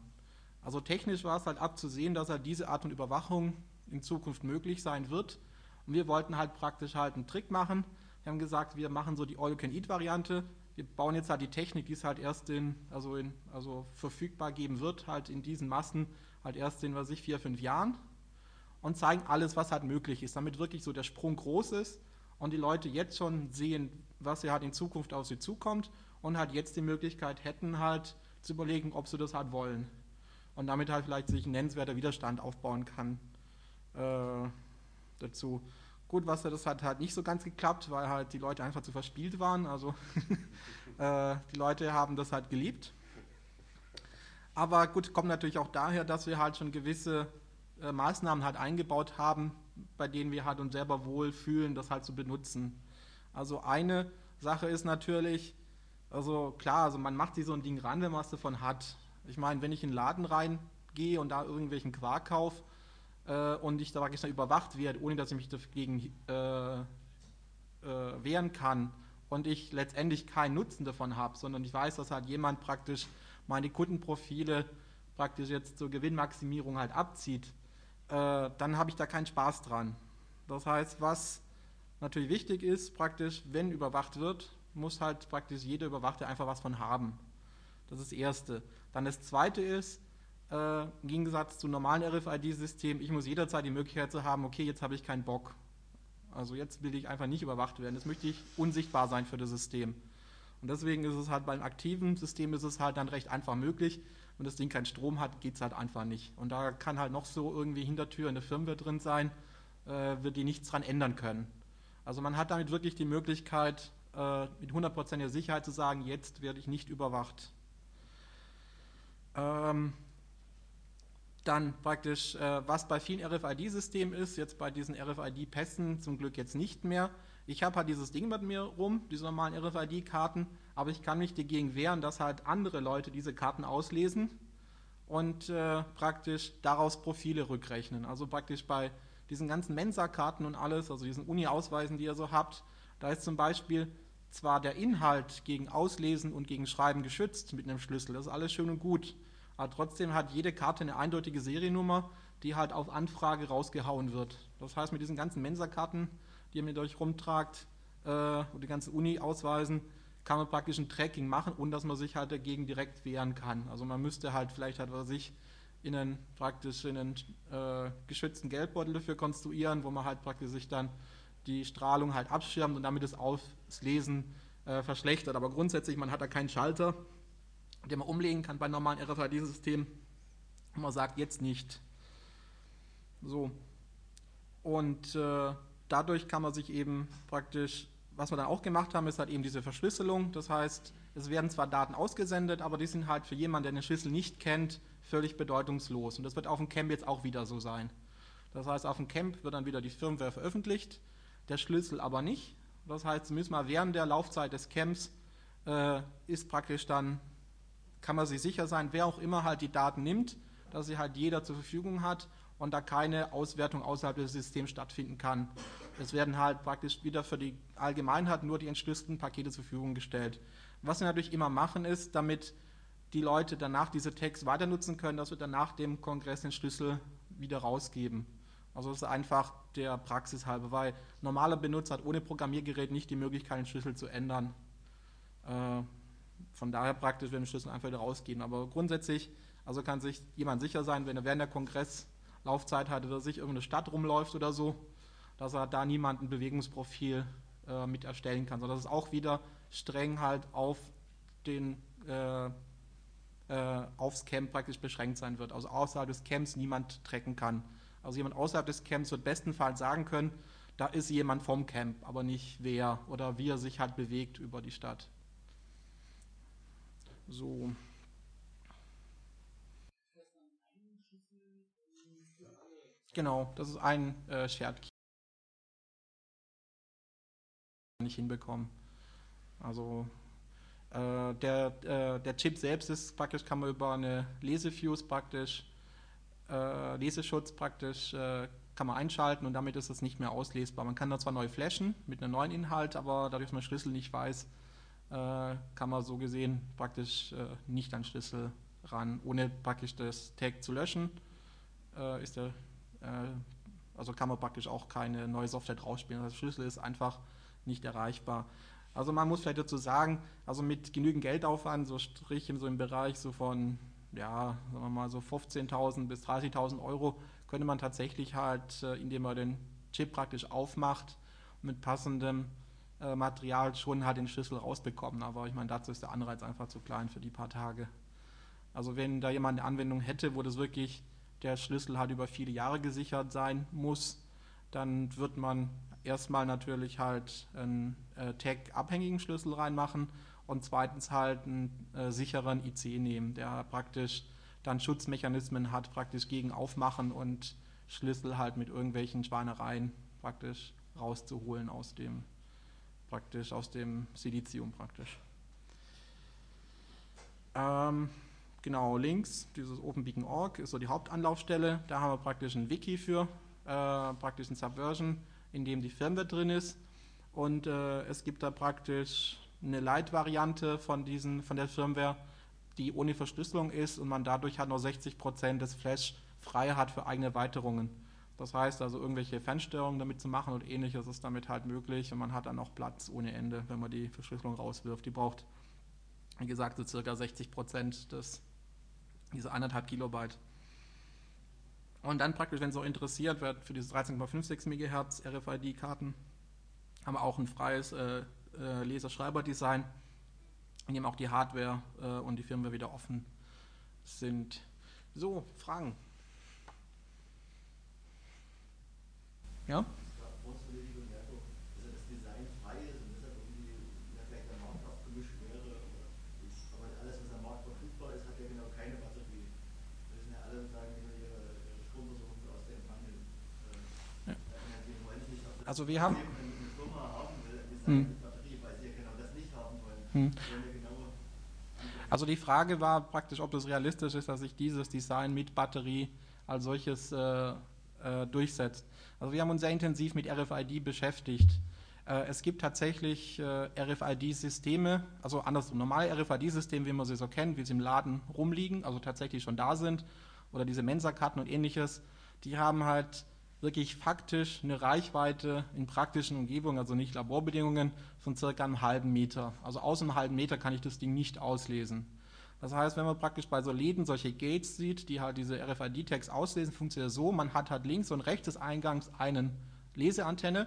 Also technisch war es halt abzusehen, dass halt diese Art von Überwachung in Zukunft möglich sein wird. Und wir wollten halt praktisch halt einen Trick machen. Wir haben gesagt, wir machen so die All-You-Can-Eat-Variante wir bauen jetzt halt die Technik, die es halt erst in, also, in, also verfügbar geben wird, halt in diesen Massen, halt erst in, was ich, vier, fünf Jahren und zeigen alles, was halt möglich ist, damit wirklich so der Sprung groß ist und die Leute jetzt schon sehen, was ja halt in Zukunft auf sie zukommt und halt jetzt die Möglichkeit hätten, halt zu überlegen, ob sie das halt wollen. Und damit halt vielleicht sich ein nennenswerter Widerstand aufbauen kann äh, dazu. Gut, was das hat halt nicht so ganz geklappt, weil halt die Leute einfach zu verspielt waren. Also äh, die Leute haben das halt geliebt. Aber gut, kommt natürlich auch daher, dass wir halt schon gewisse äh, Maßnahmen halt eingebaut haben, bei denen wir halt uns selber wohl fühlen, das halt zu benutzen. Also eine Sache ist natürlich, also klar, also man macht sich so ein Ding ran, wenn man es davon hat. Ich meine, wenn ich in den Laden reingehe und da irgendwelchen Quark kaufe, äh, und ich da praktisch überwacht werde, ohne dass ich mich dagegen äh, äh, wehren kann und ich letztendlich keinen Nutzen davon habe, sondern ich weiß, dass halt jemand praktisch meine Kundenprofile praktisch jetzt zur Gewinnmaximierung halt abzieht, äh, dann habe ich da keinen Spaß dran. Das heißt, was natürlich wichtig ist, praktisch, wenn überwacht wird, muss halt praktisch jeder Überwachte einfach was von haben. Das ist das Erste. Dann das Zweite ist, äh, Im Gegensatz zu normalen RFID-Systemen, ich muss jederzeit die Möglichkeit zu haben, okay, jetzt habe ich keinen Bock. Also jetzt will ich einfach nicht überwacht werden. Jetzt möchte ich unsichtbar sein für das System. Und deswegen ist es halt beim aktiven System ist es halt dann recht einfach möglich. Wenn das Ding keinen Strom hat, geht es halt einfach nicht. Und da kann halt noch so irgendwie Hintertür in der Firmware drin sein, äh, wird die nichts dran ändern können. Also man hat damit wirklich die Möglichkeit, äh, mit hundertprozentiger Sicherheit zu sagen, jetzt werde ich nicht überwacht. Ähm, dann praktisch, äh, was bei vielen RFID-Systemen ist, jetzt bei diesen RFID-Pässen zum Glück jetzt nicht mehr. Ich habe halt dieses Ding mit mir rum, diese normalen RFID-Karten, aber ich kann mich dagegen wehren, dass halt andere Leute diese Karten auslesen und äh, praktisch daraus Profile rückrechnen. Also praktisch bei diesen ganzen Mensa-Karten und alles, also diesen Uni-Ausweisen, die ihr so habt, da ist zum Beispiel zwar der Inhalt gegen Auslesen und gegen Schreiben geschützt mit einem Schlüssel, das ist alles schön und gut, aber trotzdem hat jede Karte eine eindeutige Seriennummer, die halt auf Anfrage rausgehauen wird. Das heißt, mit diesen ganzen Mensa-Karten, die ihr mit euch rumtragt, äh, und die ganzen Uni-Ausweisen, kann man praktisch ein Tracking machen, ohne dass man sich halt dagegen direkt wehren kann. Also man müsste halt vielleicht halt was sich in einen praktisch in einen äh, geschützten Geldbeutel dafür konstruieren, wo man halt praktisch sich dann die Strahlung halt abschirmt und damit das Auslesen äh, verschlechtert. Aber grundsätzlich, man hat da keinen Schalter, den man umlegen kann bei normalen RFID-Systemen. Man sagt jetzt nicht. So. Und äh, dadurch kann man sich eben praktisch, was wir dann auch gemacht haben, ist halt eben diese Verschlüsselung. Das heißt, es werden zwar Daten ausgesendet, aber die sind halt für jemanden, der den Schlüssel nicht kennt, völlig bedeutungslos. Und das wird auf dem Camp jetzt auch wieder so sein. Das heißt, auf dem Camp wird dann wieder die Firmware veröffentlicht, der Schlüssel aber nicht. Das heißt, müssen wir während der Laufzeit des Camps äh, ist praktisch dann kann man sich sicher sein, wer auch immer halt die Daten nimmt, dass sie halt jeder zur Verfügung hat und da keine Auswertung außerhalb des Systems stattfinden kann. Es werden halt praktisch wieder für die Allgemeinheit nur die entschlüsselten Pakete zur Verfügung gestellt. Was wir natürlich immer machen ist, damit die Leute danach diese Tags weiter nutzen können, dass wir dann nach dem Kongress den Schlüssel wieder rausgeben. Also das ist einfach der Praxis halber, weil normaler Benutzer hat ohne Programmiergerät nicht die Möglichkeit, den Schlüssel zu ändern. Äh, von daher praktisch, wenn wir Schlüssel einfach wieder rausgehen. Aber grundsätzlich, also kann sich jemand sicher sein, wenn er während der Kongresslaufzeit hat oder sich irgendeine Stadt rumläuft oder so, dass er da niemand ein Bewegungsprofil äh, mit erstellen kann, sodass es auch wieder streng halt auf den äh, äh, aufs Camp praktisch beschränkt sein wird. Also außerhalb des Camps niemand tracken kann. Also jemand außerhalb des Camps wird bestenfalls sagen können, da ist jemand vom Camp, aber nicht wer oder wie er sich halt bewegt über die Stadt. So. Genau, das ist ein äh, Shared Key. Nicht hinbekommen. Also äh, der, äh, der Chip selbst ist praktisch, kann man über eine Lesefuse praktisch, äh, Leseschutz praktisch, äh, kann man einschalten und damit ist es nicht mehr auslesbar. Man kann da zwar neu flashen mit einem neuen Inhalt, aber dadurch, dass man Schlüssel nicht weiß, kann man so gesehen praktisch äh, nicht an Schlüssel ran, ohne praktisch das Tag zu löschen. ist der äh, also kann man praktisch auch keine neue Software draufspielen. Das Schlüssel ist einfach nicht erreichbar. Also man muss vielleicht dazu sagen, also mit genügend Geldaufwand, so Strich in so im Bereich so von, ja, sagen wir mal so 15.000 bis 30.000 Euro, könnte man tatsächlich halt, äh, indem man den Chip praktisch aufmacht, mit passendem äh, Material schon halt den Schlüssel rausbekommen. Aber ich meine, dazu ist der Anreiz einfach zu klein für die paar Tage. Also wenn da jemand eine Anwendung hätte, wo das wirklich der Schlüssel halt über viele Jahre gesichert sein muss, dann wird man erstmal natürlich halt einen äh, Tag-abhängigen Schlüssel reinmachen und zweitens halt einen äh, sicheren IC nehmen, der praktisch dann Schutzmechanismen hat, praktisch gegen Aufmachen und Schlüssel halt mit irgendwelchen Schweinereien praktisch rauszuholen aus dem praktisch aus dem Silizium praktisch. Ähm, Genau, links, dieses OpenBeacon.org ist so die Hauptanlaufstelle. Da haben wir praktisch ein Wiki für, äh, praktisch ein Subversion, in dem die Firmware drin ist. Und äh, es gibt da praktisch eine Light-Variante von, von der Firmware, die ohne Verschlüsselung ist und man dadurch hat noch 60% des Flash frei hat für eigene Erweiterungen. Das heißt also, irgendwelche Fernsteuerungen damit zu machen und ähnliches ist damit halt möglich und man hat dann auch Platz ohne Ende, wenn man die Verschlüsselung rauswirft. Die braucht, wie gesagt, so circa 60% des diese anderthalb Kilobyte. Und dann praktisch, wenn es auch interessiert wird, für diese 13,56 MHz RFID-Karten haben wir auch ein freies äh, äh, Leser-Schreiber-Design, in dem auch die Hardware äh, und die Firmware wieder offen sind. So, Fragen? Ja? Also wir haben. Hm. Hm. Also die Frage war praktisch, ob das realistisch ist, dass sich dieses Design mit Batterie als solches äh, äh, durchsetzt. Also wir haben uns sehr intensiv mit RFID beschäftigt. Äh, es gibt tatsächlich äh, RFID-Systeme, also andersrum, normale RFID-Systeme, wie man sie so kennt, wie sie im Laden rumliegen, also tatsächlich schon da sind, oder diese Mensa-Karten und ähnliches, die haben halt wirklich faktisch eine Reichweite in praktischen Umgebungen, also nicht Laborbedingungen, von circa einem halben Meter. Also aus einem halben Meter kann ich das Ding nicht auslesen. Das heißt, wenn man praktisch bei so Läden solche Gates sieht, die halt diese RFID-Tags auslesen, funktioniert das so, man hat halt links und rechts des Eingangs eine Leseantenne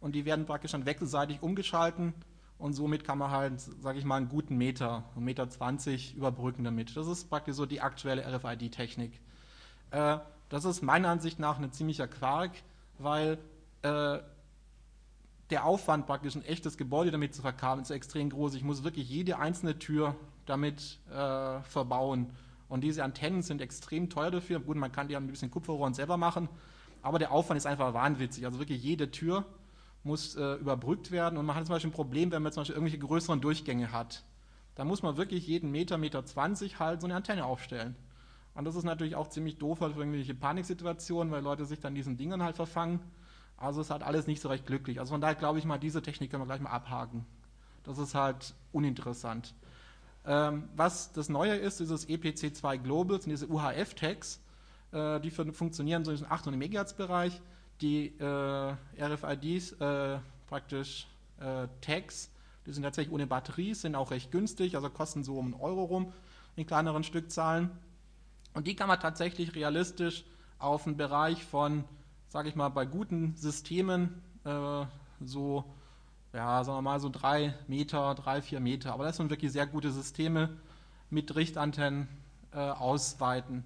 und die werden praktisch dann wechselseitig umgeschalten und somit kann man halt, sage ich mal, einen guten Meter, einen Meter 20 überbrücken damit. Das ist praktisch so die aktuelle RFID-Technik. Äh, das ist meiner Ansicht nach ein ziemlicher Quark, weil äh, der Aufwand praktisch ein echtes Gebäude damit zu verkabeln ist extrem groß. Ich muss wirklich jede einzelne Tür damit äh, verbauen. Und diese Antennen sind extrem teuer dafür. Gut, man kann die ein bisschen Kupferrohren selber machen, aber der Aufwand ist einfach wahnwitzig. Also wirklich jede Tür muss äh, überbrückt werden. Und man hat zum Beispiel ein Problem, wenn man zum Beispiel irgendwelche größeren Durchgänge hat. Da muss man wirklich jeden Meter, Meter 20 halt so eine Antenne aufstellen. Und das ist natürlich auch ziemlich doof halt für irgendwelche Paniksituationen, weil Leute sich dann diesen Dingen halt verfangen. Also ist halt alles nicht so recht glücklich. Also von daher glaube ich mal, diese Technik können wir gleich mal abhaken. Das ist halt uninteressant. Ähm, was das Neue ist, ist das EPC2 Globals und diese UHF-Tags. Äh, die funktionieren so in diesem 800 MHz-Bereich. Die äh, RFIDs, äh, praktisch Tags, die sind tatsächlich ohne Batterie, sind auch recht günstig, also kosten so um einen Euro rum in kleineren Stückzahlen. Und die kann man tatsächlich realistisch auf einen Bereich von, sage ich mal, bei guten Systemen so ja, sagen wir mal so drei Meter, drei, vier Meter. Aber das sind wirklich sehr gute Systeme mit Richtantennen äh, ausweiten.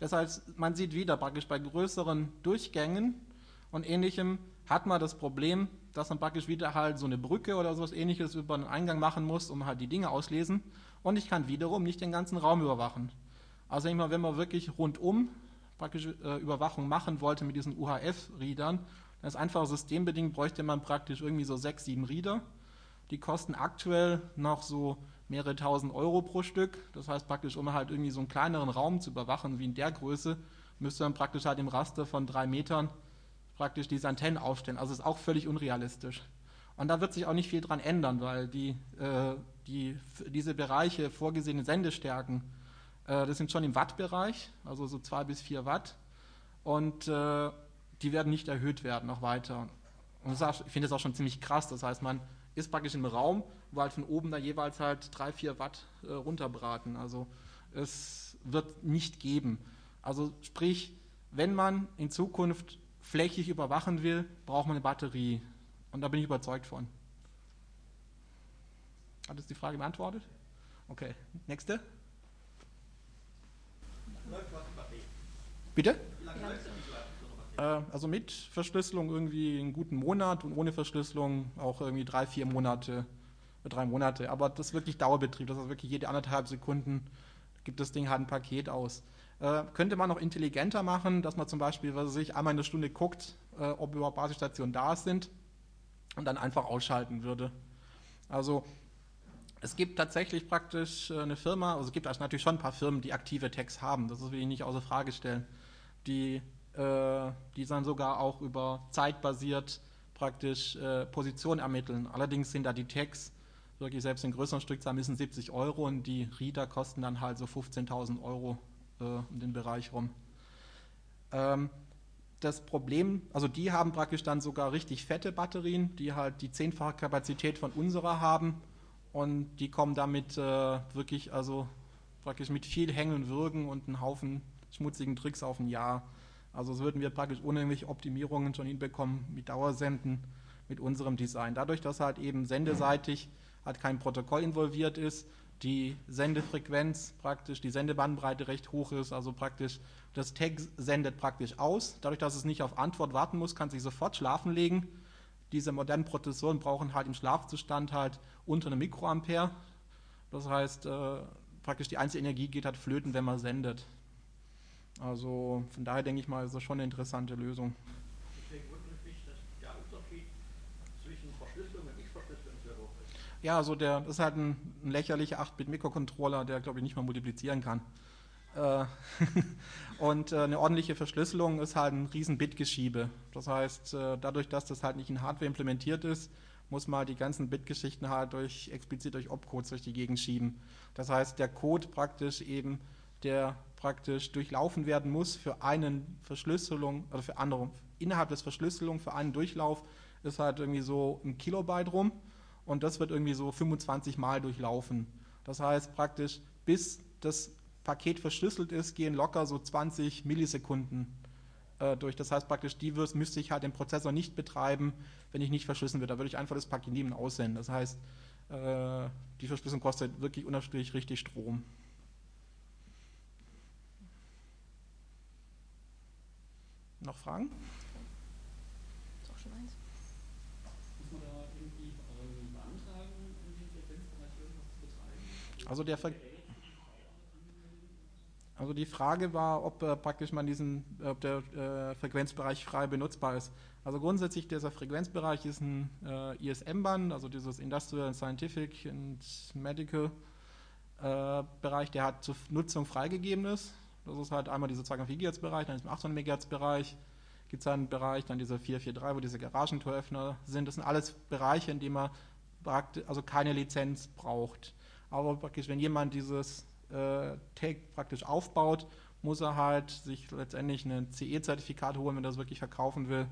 Das heißt, man sieht wieder praktisch bei größeren Durchgängen und ähnlichem hat man das Problem, dass man praktisch wieder halt so eine Brücke oder sowas ähnliches über einen Eingang machen muss, um halt die Dinge auslesen. Und ich kann wiederum nicht den ganzen Raum überwachen. Also wenn man wirklich rundum praktisch äh, Überwachung machen wollte mit diesen UHF-Readern, dann ist einfach systembedingt, bräuchte man praktisch irgendwie so sechs, sieben Reader. Die kosten aktuell noch so mehrere tausend Euro pro Stück. Das heißt praktisch, um halt irgendwie so einen kleineren Raum zu überwachen, wie in der Größe, müsste man praktisch halt im Raster von drei Metern praktisch diese Antennen aufstellen. Also ist auch völlig unrealistisch. Und da wird sich auch nicht viel dran ändern, weil die, äh, die, diese Bereiche vorgesehene Sendestärken, äh, das sind schon im Wattbereich, also so zwei bis vier Watt. Und äh, die werden nicht erhöht werden noch weiter. Und auch, ich finde das auch schon ziemlich krass. Das heißt, man ist praktisch im Raum, wo halt von oben da jeweils halt drei, vier Watt äh, runterbraten. Also es wird nicht geben. Also sprich, wenn man in Zukunft flächig überwachen will, braucht man eine Batterie. Und da bin ich überzeugt von. Hat es die Frage beantwortet? Okay, nächste. Bitte? Äh, also mit Verschlüsselung irgendwie einen guten Monat und ohne Verschlüsselung auch irgendwie drei, vier Monate, drei Monate. Aber das ist wirklich Dauerbetrieb, das ist wirklich jede anderthalb Sekunden gibt das Ding halt ein Paket aus. Äh, könnte man noch intelligenter machen, dass man zum Beispiel, was sich einmal in der Stunde guckt, äh, ob überhaupt Basisstationen da sind und dann einfach ausschalten würde. Also es gibt tatsächlich praktisch äh, eine Firma, also es gibt also natürlich schon ein paar Firmen, die aktive Tags haben, das will ich nicht außer Frage stellen, die, äh, die dann sogar auch über zeitbasiert praktisch äh, Positionen ermitteln. Allerdings sind da die Tags wirklich selbst in größeren Stückzahlen müssen 70 Euro und die Reader kosten dann halt so 15.000 Euro äh, um den Bereich rum. Ähm, das Problem, also die haben praktisch dann sogar richtig fette Batterien, die halt die zehnfache Kapazität von unserer haben und die kommen damit äh, wirklich, also praktisch mit viel Hängen und Würgen und einem Haufen schmutzigen Tricks auf ein Jahr. Also so würden wir praktisch ohne Optimierungen schon hinbekommen mit Dauersenden mit unserem Design. Dadurch, dass halt eben sendeseitig halt kein Protokoll involviert ist, die Sendefrequenz praktisch, die Sendebandbreite recht hoch ist, also praktisch das Tag sendet praktisch aus. Dadurch, dass es nicht auf Antwort warten muss, kann sich sofort schlafen legen. Diese modernen Prozessoren brauchen halt im Schlafzustand halt unter einem Mikroampere. Das heißt, äh, praktisch die einzige Energie geht halt flöten, wenn man sendet. Also von daher denke ich mal, ist das schon eine interessante Lösung. Ja, also der ist halt ein, ein lächerlicher 8-Bit-Mikrocontroller, der glaube ich nicht mal multiplizieren kann. Äh, und äh, eine ordentliche Verschlüsselung ist halt ein riesen Bitgeschiebe. Das heißt, äh, dadurch, dass das halt nicht in Hardware implementiert ist, muss man halt die ganzen Bitgeschichten halt durch explizit durch Opcodes durch die Gegend schieben. Das heißt, der Code praktisch eben, der praktisch durchlaufen werden muss für eine Verschlüsselung oder für andere innerhalb des Verschlüsselung für einen Durchlauf ist halt irgendwie so ein Kilobyte rum und das wird irgendwie so 25 Mal durchlaufen. Das heißt praktisch, bis das Paket verschlüsselt ist, gehen locker so 20 Millisekunden äh, durch. Das heißt praktisch, die müsste ich halt den Prozessor nicht betreiben, wenn ich nicht verschlüsseln würde. Da würde ich einfach das Paket und aussenden. Das heißt, äh, die Verschlüsselung kostet wirklich unterstrich richtig Strom. Noch Fragen? Also, der Ver also die Frage war, ob äh, praktisch man diesen, ob der äh, Frequenzbereich frei benutzbar ist. Also grundsätzlich dieser Frequenzbereich ist ein äh, ISM-Band, also dieses Industrial Scientific and Medical äh, Bereich, der hat zur Nutzung freigegeben ist. Das ist halt einmal dieser 2,4 GHz Bereich, dann ist im 800 MHz Bereich, gibt es einen Bereich, dann dieser 443, wo diese Garagentoröffner sind. Das sind alles Bereiche, in denen man also keine Lizenz braucht. Aber praktisch, wenn jemand dieses äh, Tag praktisch aufbaut, muss er halt sich letztendlich ein CE-Zertifikat holen, wenn er das wirklich verkaufen will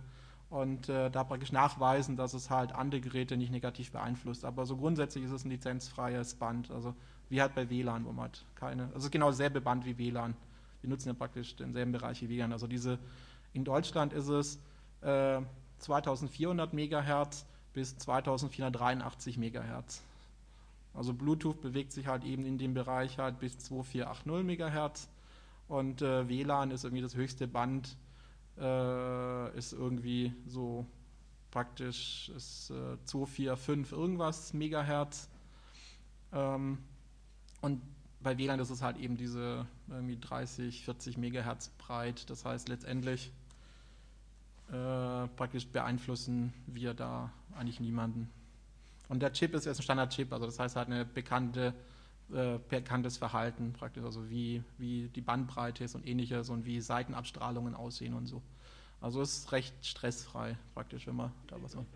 und äh, da praktisch nachweisen, dass es halt andere Geräte nicht negativ beeinflusst. Aber so grundsätzlich ist es ein lizenzfreies Band, also wie halt bei WLAN, wo man halt keine, also genau dasselbe Band wie WLAN. Wir nutzen ja praktisch denselben Bereich wie WLAN. Also diese, in Deutschland ist es äh, 2400 Megahertz bis 2483 Megahertz. Also Bluetooth bewegt sich halt eben in dem Bereich halt bis 2480 Megahertz und äh, WLAN ist irgendwie das höchste Band, äh, ist irgendwie so praktisch ist äh, 245 irgendwas Megahertz. Ähm, und bei WLAN ist es halt eben diese irgendwie 30, 40 Megahertz breit. Das heißt letztendlich äh, praktisch beeinflussen wir da eigentlich niemanden. Und der Chip ist jetzt ein Standardchip, also das heißt halt eine bekannte, äh, bekanntes Verhalten praktisch, also wie, wie die Bandbreite ist und ähnliches und wie Seitenabstrahlungen aussehen und so. Also es ist recht stressfrei praktisch, wenn man da was macht.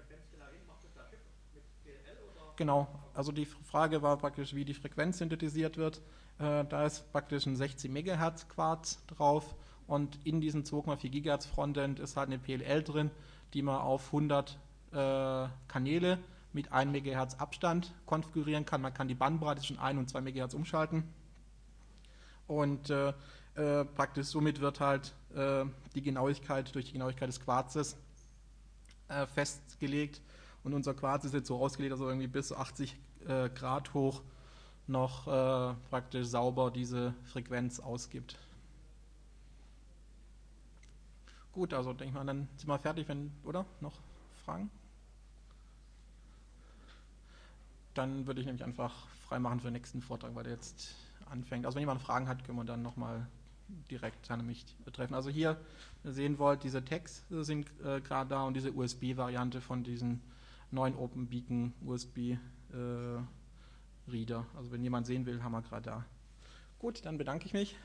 Genau, also die Frage war praktisch, wie die Frequenz synthetisiert wird. Äh, da ist praktisch ein 60 MHz Quarz drauf und in diesem 2,4 GHz Frontend ist halt eine PLL drin, die man auf 100 äh, Kanäle mit 1 MHz Abstand konfigurieren kann. Man kann die Bandbreite zwischen 1 und 2 MHz umschalten. Und äh, äh, praktisch somit wird halt äh, die Genauigkeit durch die Genauigkeit des Quarzes äh, festgelegt. Und unser Quarz ist jetzt so ausgelegt, dass er irgendwie bis 80 äh, Grad hoch noch äh, praktisch sauber diese Frequenz ausgibt. Gut, also denke ich mal, dann sind wir fertig, wenn, oder? Noch Fragen? Dann würde ich nämlich einfach freimachen für den nächsten Vortrag, weil der jetzt anfängt. Also wenn jemand Fragen hat, können wir dann nochmal direkt seine mich betreffen. Also hier sehen wollt, diese Tags sind äh, gerade da und diese USB-Variante von diesen neuen OpenBeacon USB äh, Reader. Also wenn jemand sehen will, haben wir gerade da. Gut, dann bedanke ich mich.